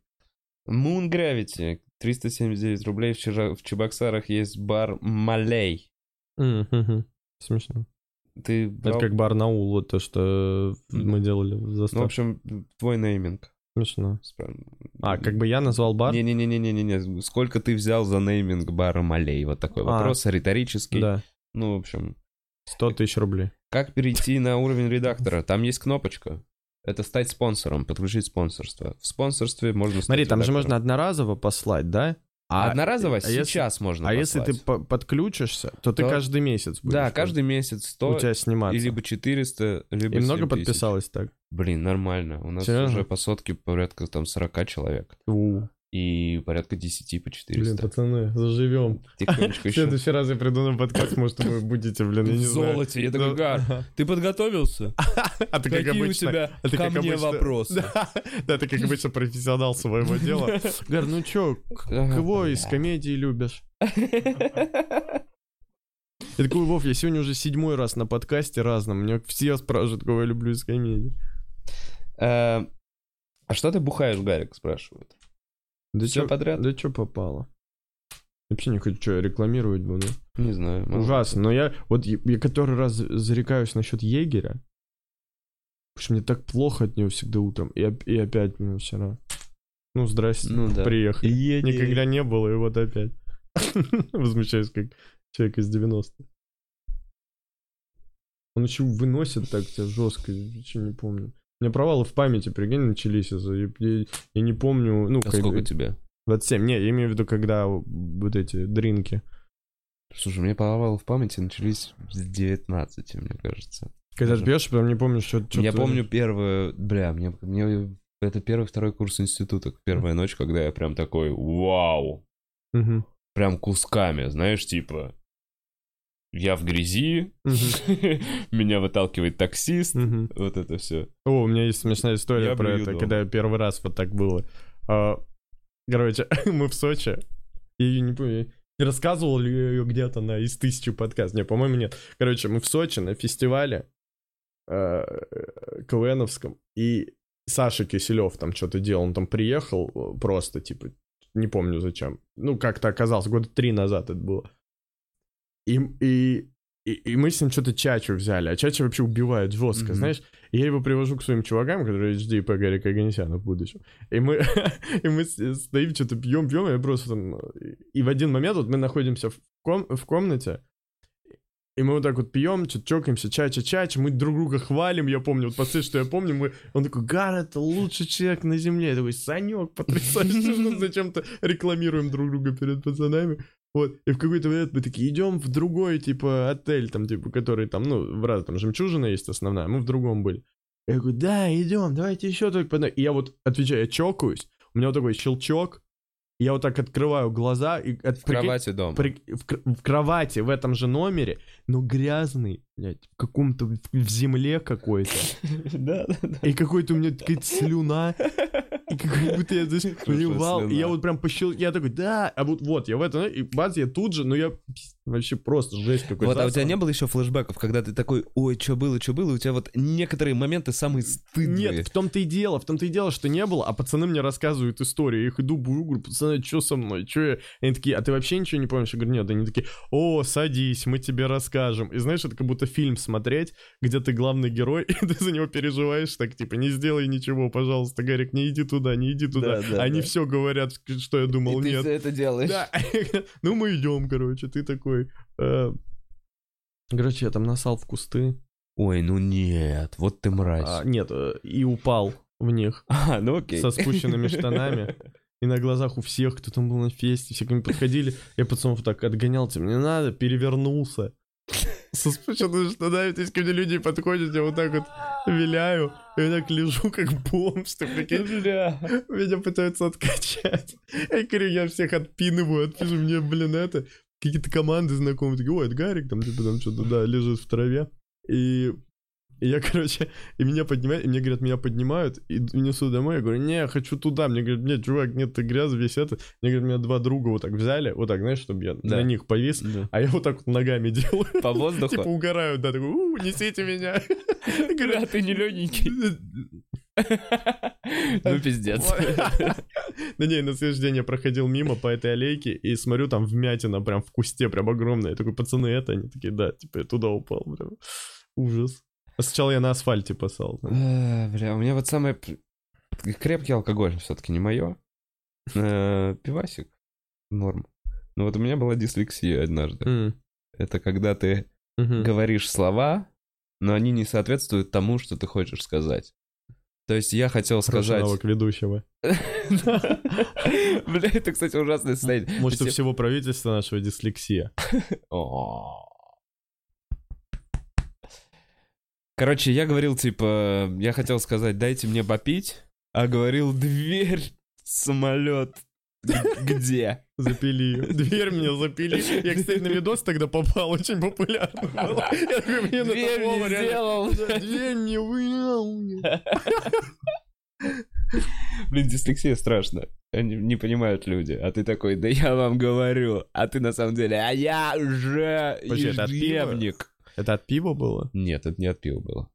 Moon Gravity. 379 рублей. В, Чебоксарах есть бар Малей. Смешно. Ты Это брал- как Барнаул, вот то, что мы делали в Ну, в заставке. общем, твой нейминг. Смешно. А, как бы я назвал бар? Не-не-не-не-не-не. Сколько ты взял за нейминг бара Малей? Вот такой А. вопрос, риторический. Да, Ну, в общем, 100 тысяч рублей. как перейти на уровень редактора? Там есть кнопочка. Это стать спонсором, подключить спонсорство. В спонсорстве можно Смотри, там же редактором. можно одноразово послать, да? А, Одноразово а если- сейчас можно а если ты послать. по- подключишься, то ты То- каждый месяц будешь. Да, каждый месяц 100, у тебя сниматься. и либо 400, либо И много 7 тысяч. подписалось так? Блин, нормально. У нас Серьезно? уже по сотке порядка там 40 человек. У, И порядка 10 по 400. Блин, пацаны, заживем. Тихонечко В следующий раз я приду на подкаст, может, вы будете, блин, я не знаю. золоте. Я такой, Гар, ты подготовился? А ты как Какие у обычно... тебя а ко мне обычно- вопросы? Да, ты как обычно профессионал своего дела. Гар, ну чё, кого из комедии любишь? Я такой, Вов, я сегодня уже седьмой раз на подкасте разном. Меня все спрашивают, кого я люблю из комедии. Э, А что ты бухаешь, Гарик, спрашивают? Да Всё чё- подряд? Да что попало? Вообще не хочу, что, рекламировать буду. Не знаю. Ужасно. Но я вот я, я который раз зарекаюсь насчет егеря. Потому что мне так плохо от него всегда утром. И, и опять мне вчера. Ну, здрасте. Ну да. Приехали. Едет. Никогда не было, и вот опять. Возмущаюсь, как человек из 90-х. Он еще выносит так тебя жестко, вообще не помню. У меня провалы в памяти, прикинь, начались из-за... Я, я- я не помню, ну, А как сколько тебе? 27. Не, я имею в виду, когда вот эти дринки. Слушай, меня провалы в памяти начались с 19, мне кажется. Когда ты пьешь, прям не помнишь, что... что я ты- помню первую... Бля, мне, мне... Это первый-второй курс института, первая ночь, когда я прям такой, вау, Мгм. прям кусками, знаешь, типа... Я в грязи, меня выталкивает таксист, вот это все. О, у меня есть смешная история про это, когда первый раз вот так было. А, Короче, мы в Сочи. Её не помню, я рассказывал ли я ее где-то на из тысячи подкаст? Не, по-моему, нет. Короче, мы в Сочи на фестивале э, КВНовском, и Саша Киселев там что-то делал, он там приехал э, просто, типа, не помню зачем. Ну, как-то оказалось, года три назад это было. И, и, и, и мы с ним что-то Чачу взяли, а Чача вообще убивает жестко, Мгм. знаешь. И я его привожу к своим чувакам, которые HD по Гарика Оганесяна в будущем. И мы, и мы с- стоим, что-то пьем, пьем, и я просто там... И в один момент вот мы находимся в, ком- в комнате, и мы вот так вот пьем, что-то чокаемся, чача-чача, мы друг друга хвалим, я помню, вот пацаны, что я помню, мы... он такой, Гар, это лучший человек на земле, я такой, Санек, потрясающий, ну, зачем-то рекламируем друг друга перед пацанами. Вот, и в какой-то момент мы такие идем в другой, типа, отель, там, типа, который там, ну, в раз, там, жемчужина есть основная, мы в другом были. Я говорю, да, идем, давайте еще только по одной». И я вот отвечаю, я чокаюсь, у меня вот такой щелчок, я вот так открываю глаза, и от, В кровати дома. при- в, в кровати в этом же номере, но грязный, блядь, в каком-то, в, в земле какой-то. Да, да, да. И какой-то у меня какая-то слюна. И как будто я, Хорошая плевал. И я вот прям пощел... Я такой, да, а вот, вот, я в этом... И бац, я тут же, но я... Вообще просто жесть какой Вот, а у тебя не было еще флешбеков, когда ты такой, ой, что было, что было, у тебя вот некоторые моменты самые стыдные. Нет, в том-то и дело, в том-то и дело, что не было, а пацаны мне рассказывают историю, я их иду, говорю, пацаны, что со мной, что я? Они такие, а ты вообще ничего не помнишь? Я говорю, нет, они такие, о, садись, мы тебе расскажем. И знаешь, это как будто фильм смотреть, где ты главный герой, и ты за него переживаешь, так, типа, не сделай ничего, пожалуйста, Гарик, не иди туда, не иди туда. Да, да, они да. все говорят, что я думал, И ты нет. всё это делаешь. Да. ну мы идем, короче, ты такой. э, Короче, я там насал в кусты. Ой, ну нет, вот ты мразь. А, нет, э, и упал в них А, ну окей. со спущенными штанами. И на глазах у всех, кто там был на фесте, все ко мне подходили. Я пацанов так отгонял, типа, не надо, перевернулся. Со спущенными штанами, то есть ко мне люди подходят, я вот так вот виляю, и я так лежу, как бомж, ты прикинь. Меня пытаются откачать. Я говорю, я всех отпинываю, отпишу, мне, блин, это... Какие-то команды знакомые, такие, ой, это Гарик, там, типа, там что-то, да, лежит в траве. И, и я, короче, и меня поднимают, и мне говорят, меня поднимают, и несут домой, я говорю, не, я хочу туда. Мне говорят, нет, чувак, нет, ты грязь, весь это. Мне говорят, меня два друга вот так взяли, вот так, знаешь, чтобы я Да. на них повис, Да. а я вот так вот ногами делаю. По воздуху? Типа угорают, да, такой, у, несите меня. Говорю, ты не легенький. Ну, пиздец. Да не, на следующий день я проходил мимо по этой аллейке и смотрю, там вмятина прям в кусте, прям огромная. Я такой, пацаны, это? Они такие, да, типа я туда упал, прям. Ужас. Сначала я на асфальте пасал. А, Бля, у меня вот самое... Крепкий алкоголь все-таки не мое. Пивасик. Норм. Но вот у меня была дислексия однажды. Это когда ты говоришь слова, но они не соответствуют тому, что ты хочешь сказать. То есть я хотел Хороший сказать... навык ведущего. Бля, это, кстати, ужасное состояние. Может, у всего правительства нашего дислексия. О. Короче, я говорил, типа, я хотел сказать, дайте мне попить, а говорил, дверь, самолет, где? Запили. Дверь мне запили. Я, кстати, на видос тогда попал, очень популярно было. Я Дверь не сделал. Дверь мне вынял. Блин, дислексия страшно. Они не понимают люди. А ты такой, да я вам говорю. А ты на самом деле, а я же ежедневник. Это от пива было? Нет, это не от пива было.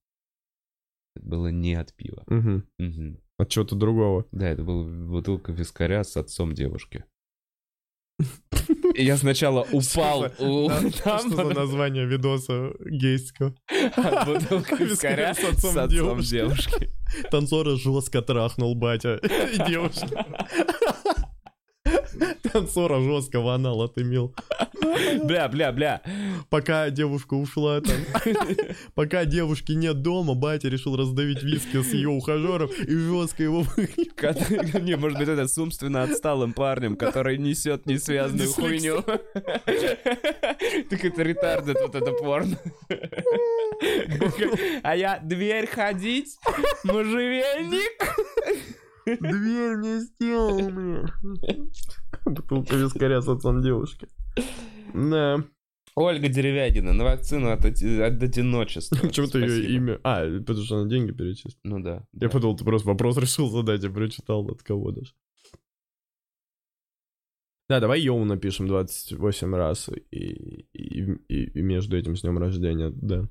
Это было не от пива. Угу. Мгм. От чего-то другого. Да, это была бутылка вискаря с отцом девушки. Я сначала упал Что за- название видоса гейского? бутылка вискаря с отцом девушки. девушки. Танцора жестко трахнул батя и девушка. Танцора жестко в анал отымел. Бля, бля, бля. Пока девушка ушла там. Пока девушки нет дома, батя решил раздавить виски с ее ухажером и жестко его Не, может быть, это с умственно отсталым парнем, который несет несвязанную Дислексия. хуйню. Так это ретардед, вот это порно. А я дверь ходить, можжевельник. Дверь не сделал мне. Бутылка вискаря с отцом девушки. Да. Ольга Деревягина на вакцину от, от одиночества. Почему-то ее Спасибо. имя... А, потому что она деньги перечислила. Ну да. Я да. подумал, ты просто вопрос решил задать, я прочитал от кого даже. Да, давай Йоу напишем 28 раз и, и, и- и между этим с днем рождения, да.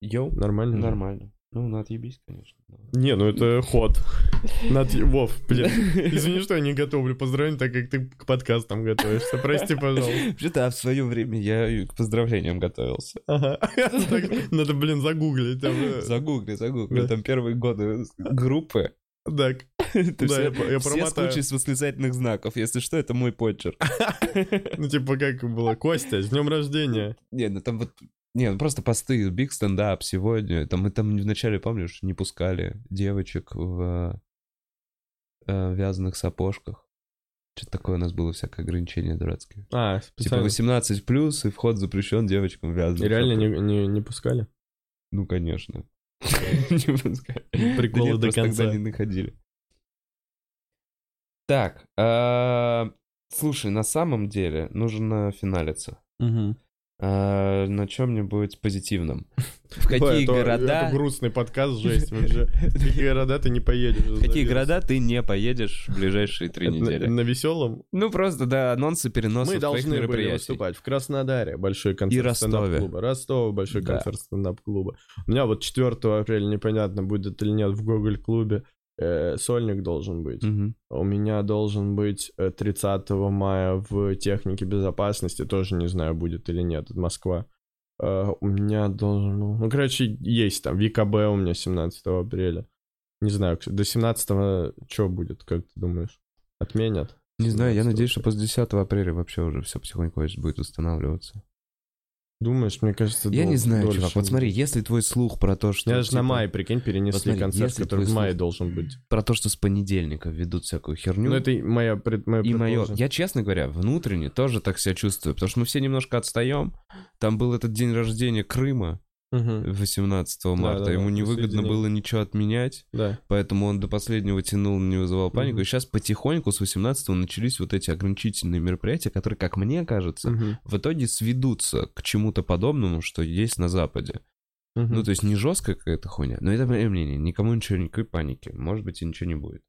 Йоу, Нормально? нормально. Ну, ну отъебись, конечно. Не, ну это ход. Над... Вов, блин, извини, что я не готовлю поздравления, так как ты к подкастам готовишься. Прости, пожалуйста. Вообще-то, а в свое время я к поздравлениям готовился. Ага. Надо, блин, загуглить. там, э, Загугли, загугли. Там первые годы группы. Так, да, все, я я все с восклицательных знаков. Если что, это мой почерк. Ну, типа, как было? Костя, с днем рождения. Не, ну там вот... Не, ну просто посты, биг стендап сегодня. Там мы там вначале, помнишь, не пускали девочек в э, вязаных сапожках. Что-то такое у нас было, всякое ограничение дурацкое. А, Типа специально. 18 плюс, и вход запрещен девочкам в вязаных И реально не, не, не пускали? Ну, конечно. Не пускай. Приколы до конца. тогда не находили. Так, а, слушай, на самом деле нужно финалиться. А, на чем-нибудь позитивном. В какие это- города... Это грустный подкаст, жесть вообще. В какие города ты не поедешь? В какие города ты не поедешь в ближайшие три недели? на веселом? Ну, просто, да, анонсы переносов Мы должны были выступать в Краснодаре, большой концерт стендап-клуба. Ростов, большой концерт стендап-клуба. У меня вот 4 апреля непонятно, будет или нет в Гоголь-клубе. Э, сольник должен быть. Мгм. У меня должен быть э, 30 мая в технике безопасности, тоже не знаю, будет или нет, это Москва. Э, У меня должен... был- Ну, короче, есть там. ВКБ у меня 17 апреля. Не знаю, до 17 что будет, как ты думаешь? Отменят? Не знаю, я 17 надеюсь, что после 10 апреля вообще уже все потихоньку будет устанавливаться. Думаешь, мне кажется, Я не дол- знаю, дольше чувак, вот смотри, если твой слух про то, что... Я же на типа, май, прикинь, перенесли вот смотри, концерт, если который твой в мае слух- должен быть. Про то, что с понедельника ведут всякую херню. Ну, это и моя, пред, моя И мое, предположение. я, честно говоря, внутренне тоже так себя чувствую, потому что мы все немножко отстаем. Там был этот день рождения Крыма Мгм. 18 марта, да, ему да, невыгодно было ничего отменять, Да. поэтому он до последнего тянул, не вызывал панику. Мгм. И сейчас потихоньку с 18 начались вот эти ограничительные мероприятия, которые, как мне кажется, Мгм. в итоге сведутся к чему-то подобному, что есть на Западе. Мгм. Ну, то есть не жесткая какая-то хуйня, но это мое мнение. Никому ничего, никакой паники. Может быть, и ничего не будет.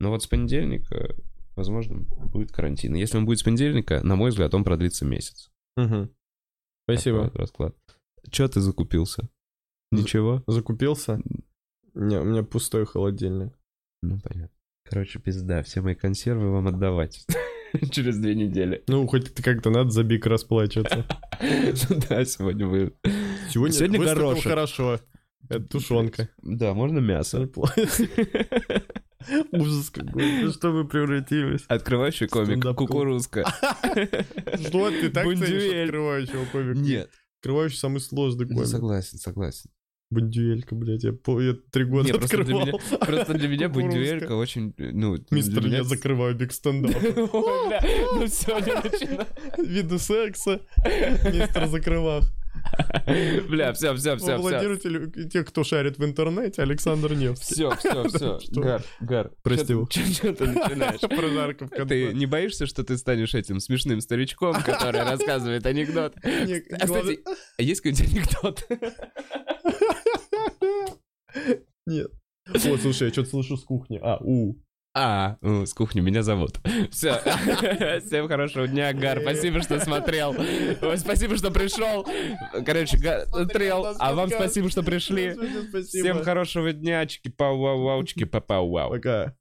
Но вот с понедельника, возможно, будет карантин. И Если он будет с понедельника, на мой взгляд, он продлится месяц. Такой Спасибо. вот расклад. Че ты закупился? За- Ничего? Закупился? Не, у меня пустой холодильник. Ну, понятно. Короче, пизда. Все мои консервы вам отдавать. Через две недели. Ну, хоть как-то надо за бик расплачиваться. Ну Да, сегодня вы... Сегодня, горошек. хорошо. Это тушенка. Да, можно мясо. Ужас какой. Во Что вы превратились? Открывающий комик. Кукурузка. Что ты так ценишь открывающего комика? Нет. Открывающий самый сложный комик. согласен, согласен. Бондюэлька, блядь, я, пол- я три года Не, просто для открывал. Просто для меня бундюэлька очень, ну... Мистер, меня- я закрываю биг стендап. Ну все, не начинай. Виды секса. Мистер закрывах. Бля, все, все, все. Аплодируйте тех, кто шарит в интернете, Александр Невский. Все, все, все. Гар, Гар. Прости. Что ты начинаешь? Прожарка в Ты не боишься, что ты станешь этим смешным старичком, который рассказывает анекдот? Не, А, кстати, а есть какой-нибудь анекдот? Нет. О, слушай, я что-то слышу с кухни. А, у. А, ну, с кухни меня зовут. Все. Всем хорошего дня, Гар. Спасибо, что смотрел. Спасибо, что пришел. Короче, смотрел. А вам спасибо, что пришли. Всем хорошего дня, чики пау вау вау чики пау вау Пока.